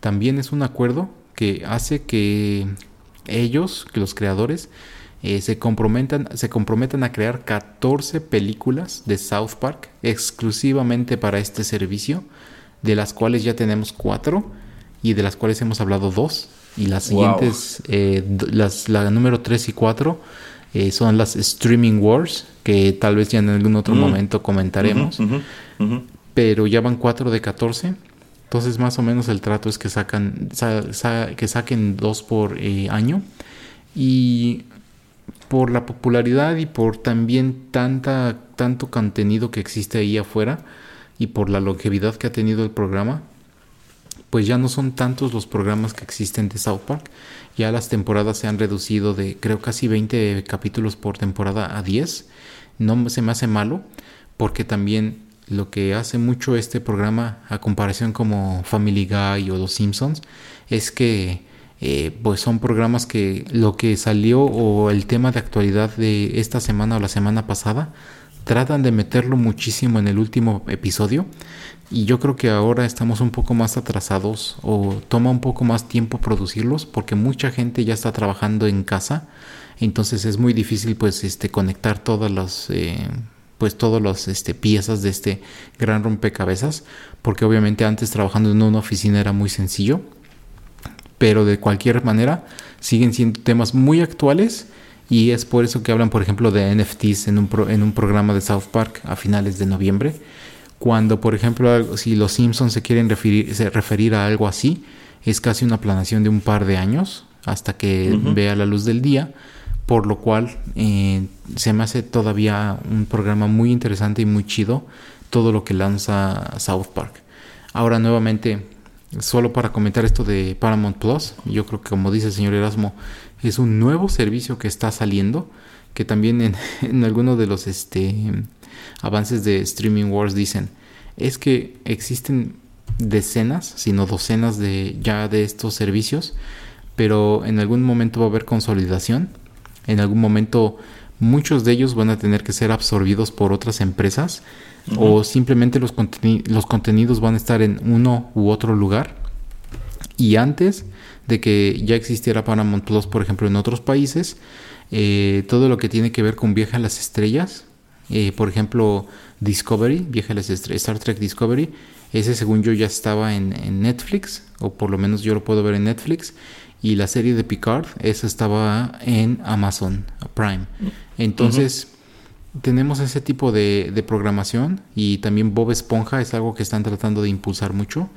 también es un acuerdo que hace que ellos, que los creadores, eh, se, comprometan, se comprometan a crear 14 películas de South Park exclusivamente para este servicio, de las cuales ya tenemos 4 y de las cuales hemos hablado 2. Y las Wow. siguientes, eh, las, la número 3 y 4 eh, son las Streaming Wars, que tal vez ya en algún otro Mm. momento comentaremos pero ya van 4 de 14. Entonces más o menos el trato es que sacan sa- sa- que saquen dos por eh, año y por la popularidad y por también tanta tanto contenido que existe ahí afuera y por la longevidad que ha tenido el programa pues ya no son tantos los programas que existen de South Park. Ya las temporadas se han reducido de creo casi 20 capítulos por temporada a 10. No se me hace malo porque también lo que hace mucho este programa a comparación como Family Guy o Los Simpsons es que eh, pues son programas que lo que salió o el tema de actualidad de esta semana o la semana pasada tratan de meterlo muchísimo en el último episodio y yo creo que ahora estamos un poco más atrasados o toma un poco más tiempo producirlos porque mucha gente ya está trabajando en casa entonces es muy difícil pues este conectar todas las eh, pues todas las este, piezas de este gran rompecabezas porque obviamente antes trabajando en una oficina era muy sencillo pero de cualquier manera siguen siendo temas muy actuales y es por eso que hablan, por ejemplo, de NFTs en un, pro- en un programa de South Park a finales de noviembre. Cuando, por ejemplo, si los Simpsons se quieren referir, se- referir a algo así, es casi una planación de un par de años hasta que vea la luz del día, por lo cual eh, se me hace todavía un programa muy interesante y muy chido todo lo que lanza South Park. Ahora nuevamente, solo para comentar esto de Paramount Plus, yo creo que como dice el señor Erasmo, es un nuevo servicio que está saliendo, que también en, <laughs> en algunos de los este, avances de Streaming Wars dicen, es que existen decenas, sino docenas de ya de estos servicios, pero en algún momento va a haber consolidación, en algún momento muchos de ellos van a tener que ser absorbidos por otras empresas o simplemente los, los contenidos van a estar en uno u otro lugar. Y antes de que ya existiera Paramount Plus, por ejemplo, en otros países, eh, todo lo que tiene que ver con Viaje a las Estrellas, eh, por ejemplo, Discovery, Viaje a las Star Trek Discovery, ese según yo ya estaba en, en Netflix, o por lo menos yo lo puedo ver en Netflix, y la serie de Picard, esa estaba en Amazon Prime. Entonces, tenemos ese tipo de, de programación y también Bob Esponja es algo que están tratando de impulsar mucho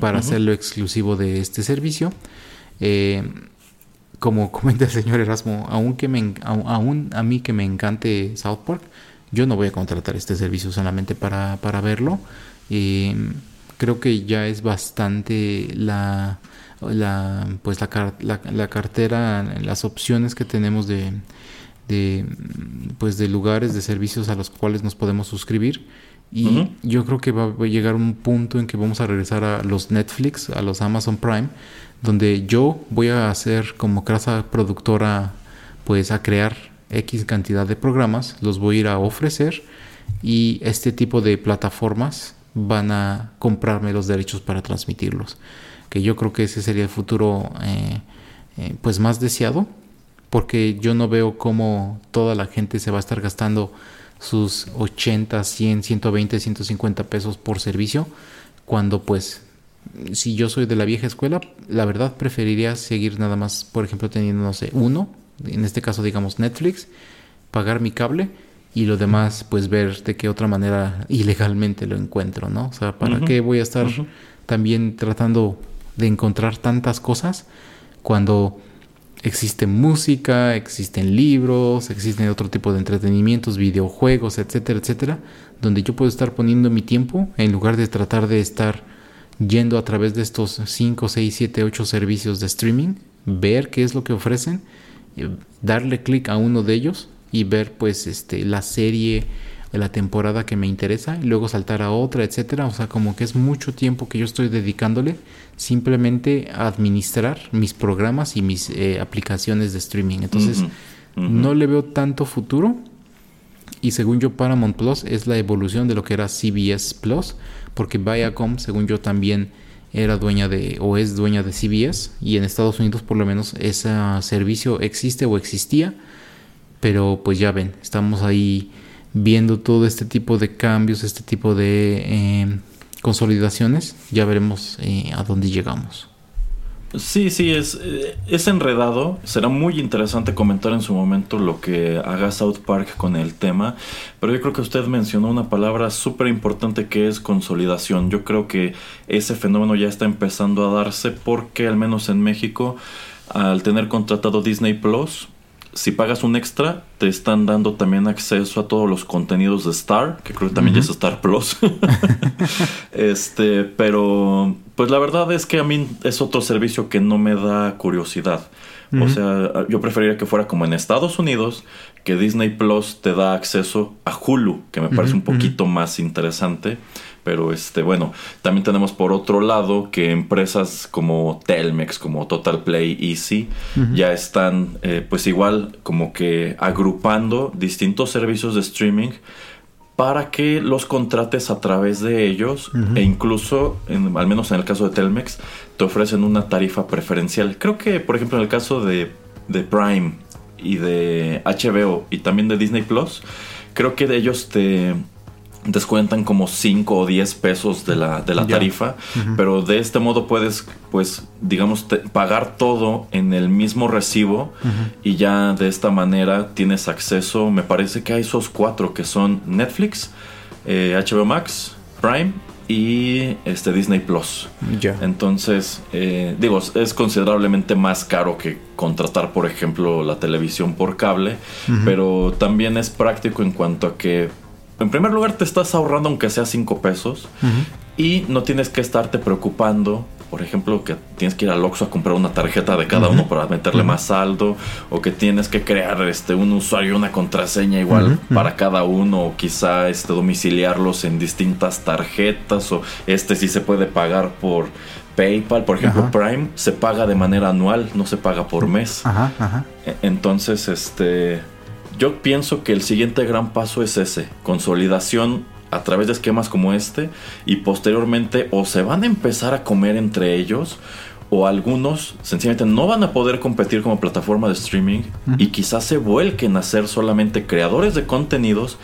para ujú. hacerlo exclusivo de este servicio. Eh, como <laughs> comenta el señor Erasmo, aunque me, aún a mí que me encante South Park, yo no voy a contratar este servicio solamente para, para verlo. Eh, creo que ya es bastante la, la pues la, car- la, la cartera, las opciones que tenemos de, de pues de lugares, de servicios a los cuales nos podemos suscribir. Y yo creo que va a llegar un punto en que vamos a regresar a los Netflix, a los Amazon Prime, donde yo voy a hacer como casa productora, pues a crear X cantidad de programas, los voy a ir a ofrecer y este tipo de plataformas van a comprarme los derechos para transmitirlos. Que yo creo que ese sería el futuro eh, eh, pues más deseado, porque yo no veo cómo toda la gente se va a estar gastando sus 80, 100, 120, 150 pesos por servicio, cuando pues si yo soy de la vieja escuela, la verdad preferiría seguir nada más, por ejemplo, teniendo, no sé, uno, en este caso digamos Netflix, pagar mi cable y lo demás pues ver de qué otra manera <laughs> ilegalmente lo encuentro, ¿no? O sea, ¿para qué voy a estar también tratando de encontrar tantas cosas cuando existe música, existen libros, existen otro tipo de entretenimientos, videojuegos, etcétera, etcétera, donde yo puedo estar poniendo mi tiempo en lugar de tratar de estar yendo a través de estos 5, 6, 7, 8 servicios de streaming, ver qué es lo que ofrecen, darle clic a uno de ellos y ver pues este la serie la temporada que me interesa y luego saltar a otra, etcétera. O sea, como que es mucho tiempo que yo estoy dedicándole simplemente a administrar mis programas y mis eh, aplicaciones de streaming. Entonces, no le veo tanto futuro. Y según yo, Paramount Plus es la evolución de lo que era CBS Plus, porque Viacom, según yo, también era dueña de o es dueña de CBS y en Estados Unidos por lo menos ese servicio existe o existía, pero pues ya ven, estamos ahí viendo todo este tipo de cambios, este tipo de eh, consolidaciones, ya veremos eh, a dónde llegamos. Sí, sí, es, eh, es enredado. Será muy interesante comentar en su momento lo que haga South Park con el tema. Pero yo creo que usted mencionó una palabra súper importante que es consolidación. Yo creo que ese fenómeno ya está empezando a darse porque al menos en México, al tener contratado Disney Plus, si pagas un extra, te están dando también acceso a todos los contenidos de Star, que creo que también ya es Star Plus. <laughs> este, pero pues la verdad es que a mí es otro servicio que no me da curiosidad. O sea, yo preferiría que fuera como en Estados Unidos, que Disney Plus te da acceso a Hulu, que me parece un poquito más interesante. Pero este, bueno, también tenemos por otro lado que empresas como Telmex, como Total Play, Easy, ya están eh, pues igual como que agrupando distintos servicios de streaming para que los contrates a través de ellos e incluso, en- al menos en el caso de Telmex, te ofrecen una tarifa preferencial. Creo que, por ejemplo, en el caso de, de Prime y de HBO y también de Disney Plus, creo que de ellos te descuentan como 5 o 10 pesos de la, de la tarifa, pero de este modo puedes, pues, digamos, te- pagar todo en el mismo recibo y ya de esta manera tienes acceso, me parece que hay esos cuatro que son Netflix, eh, HBO Max, Prime y este Disney Plus. Ya. Entonces, eh, digo, es considerablemente más caro que contratar, por ejemplo, la televisión por cable, pero también es práctico en cuanto a que, en primer lugar, te estás ahorrando aunque sea 5 pesos y no tienes que estarte preocupando. Por ejemplo, que tienes que ir al Oxxo a comprar una tarjeta de cada uno para meterle más saldo, o que tienes que crear este un usuario y una contraseña igual para cada uno, o quizá este domiciliarlos en distintas tarjetas, o este sí se puede pagar por PayPal, por ejemplo, Ajá. Prime se paga de manera anual, no se paga por mes. Ajá, ajá. E- Entonces, este, yo pienso que el siguiente gran paso es ese, consolidación a través de esquemas como este y posteriormente o se van a empezar a comer entre ellos o algunos sencillamente no van a poder competir como plataforma de streaming y quizás se vuelquen a ser solamente creadores de contenidos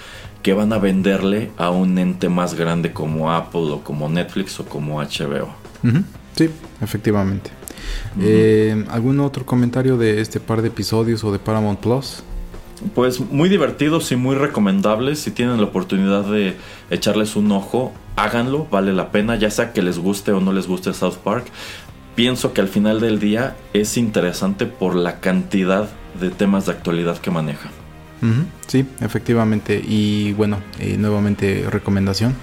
que van a venderle a un ente más grande como Apple o como Netflix o como HBO. Sí, efectivamente. Eh, ¿Algún otro comentario de este par de episodios o de Paramount Plus? Pues muy divertidos y muy recomendables. Si tienen la oportunidad de echarles un ojo, háganlo, vale la pena, ya sea que les guste o no les guste South Park. Pienso que al final del día es interesante por la cantidad de temas de actualidad que maneja. Sí, efectivamente. Y bueno, eh, nuevamente recomendación.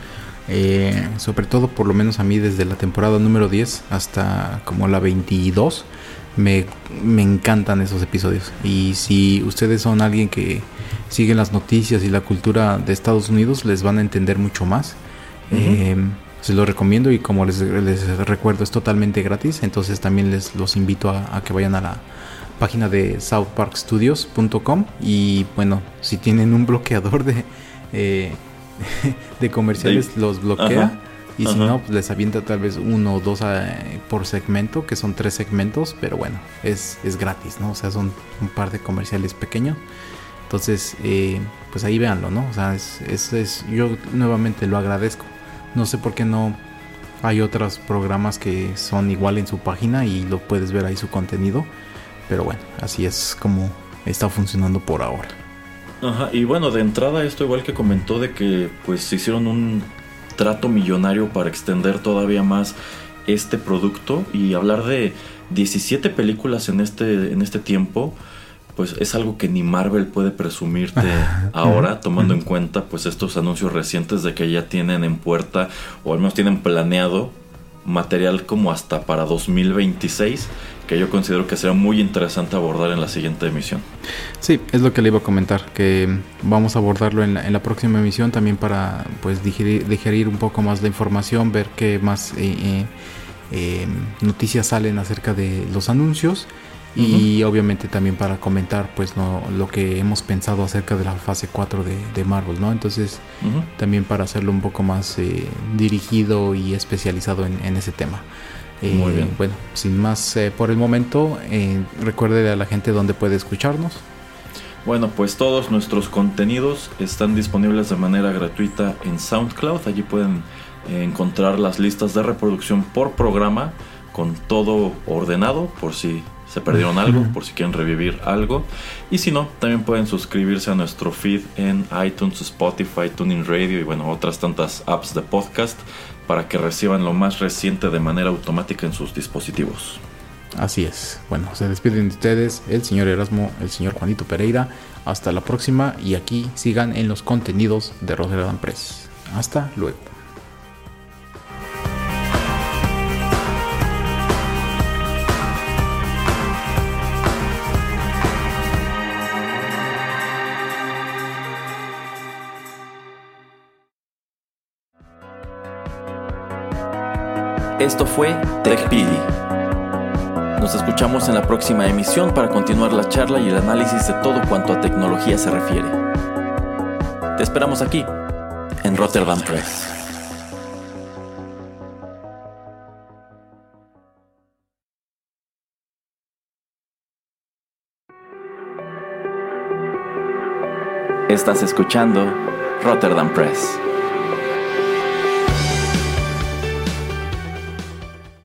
Eh, sobre todo, por lo menos a mí, desde la temporada número 10 hasta como la 22, me, me encantan esos episodios. Y si ustedes son alguien que siguen las noticias y la cultura de Estados Unidos, les van a entender mucho más. Eh, se los recomiendo y como les, les recuerdo es totalmente gratis. Entonces también les los invito a, a que vayan a la página de southparkstudios.com y bueno, si tienen un bloqueador de, eh, <laughs> de comerciales los bloquea. Ajá. Y si no, pues les avienta tal vez uno o dos eh, por segmento, que son tres segmentos, pero bueno, es, es gratis, ¿no? O sea, son un par de comerciales pequeños. Entonces, eh, pues ahí véanlo, ¿no? O sea, es, es, es- yo nuevamente lo agradezco. No sé por qué no hay otros programas que son igual en su página y lo puedes ver ahí su contenido. Pero bueno, así es como está funcionando por ahora. Ajá, y bueno, de entrada esto igual que comentó de que pues se hicieron un trato millonario para extender todavía más este producto y hablar de 17 películas en este en este tiempo, pues es algo que ni Marvel puede presumirte <laughs> ahora, tomando en cuenta pues estos anuncios recientes de que ya tienen en puerta o al menos tienen planeado material como hasta para 2026 que yo considero que será muy interesante abordar en la siguiente emisión. Sí, es lo que le iba a comentar, que vamos a abordarlo en la, en la próxima emisión también para pues digerir, digerir un poco más la información, ver qué más eh, eh, eh, noticias salen acerca de los anuncios y obviamente también para comentar pues no, lo que hemos pensado acerca de la fase 4 de, de Marvel, ¿no? Entonces también para hacerlo un poco más eh, dirigido y especializado en, en ese tema. Eh, Muy bien. Bueno, sin más eh, por el momento, eh, recuerde a la gente dónde puede escucharnos. Bueno, pues todos nuestros contenidos están disponibles de manera gratuita en SoundCloud. Allí pueden encontrar las listas de reproducción por programa con todo ordenado por si se perdieron algo, por si quieren revivir algo. Y si no, también pueden suscribirse a nuestro feed en iTunes, Spotify, Tuning Radio y bueno, otras tantas apps de podcast para que reciban lo más reciente de manera automática en sus dispositivos. Así es. Bueno, se despiden de ustedes el señor Erasmo, el señor Juanito Pereira. Hasta la próxima y aquí sigan en los contenidos de Rotterdam Press. Hasta luego. Esto fue TechPili. Nos escuchamos en la próxima emisión para continuar la charla y el análisis de todo cuanto a tecnología se refiere. Te esperamos aquí, en Rotterdam Press. Estás escuchando Rotterdam Press.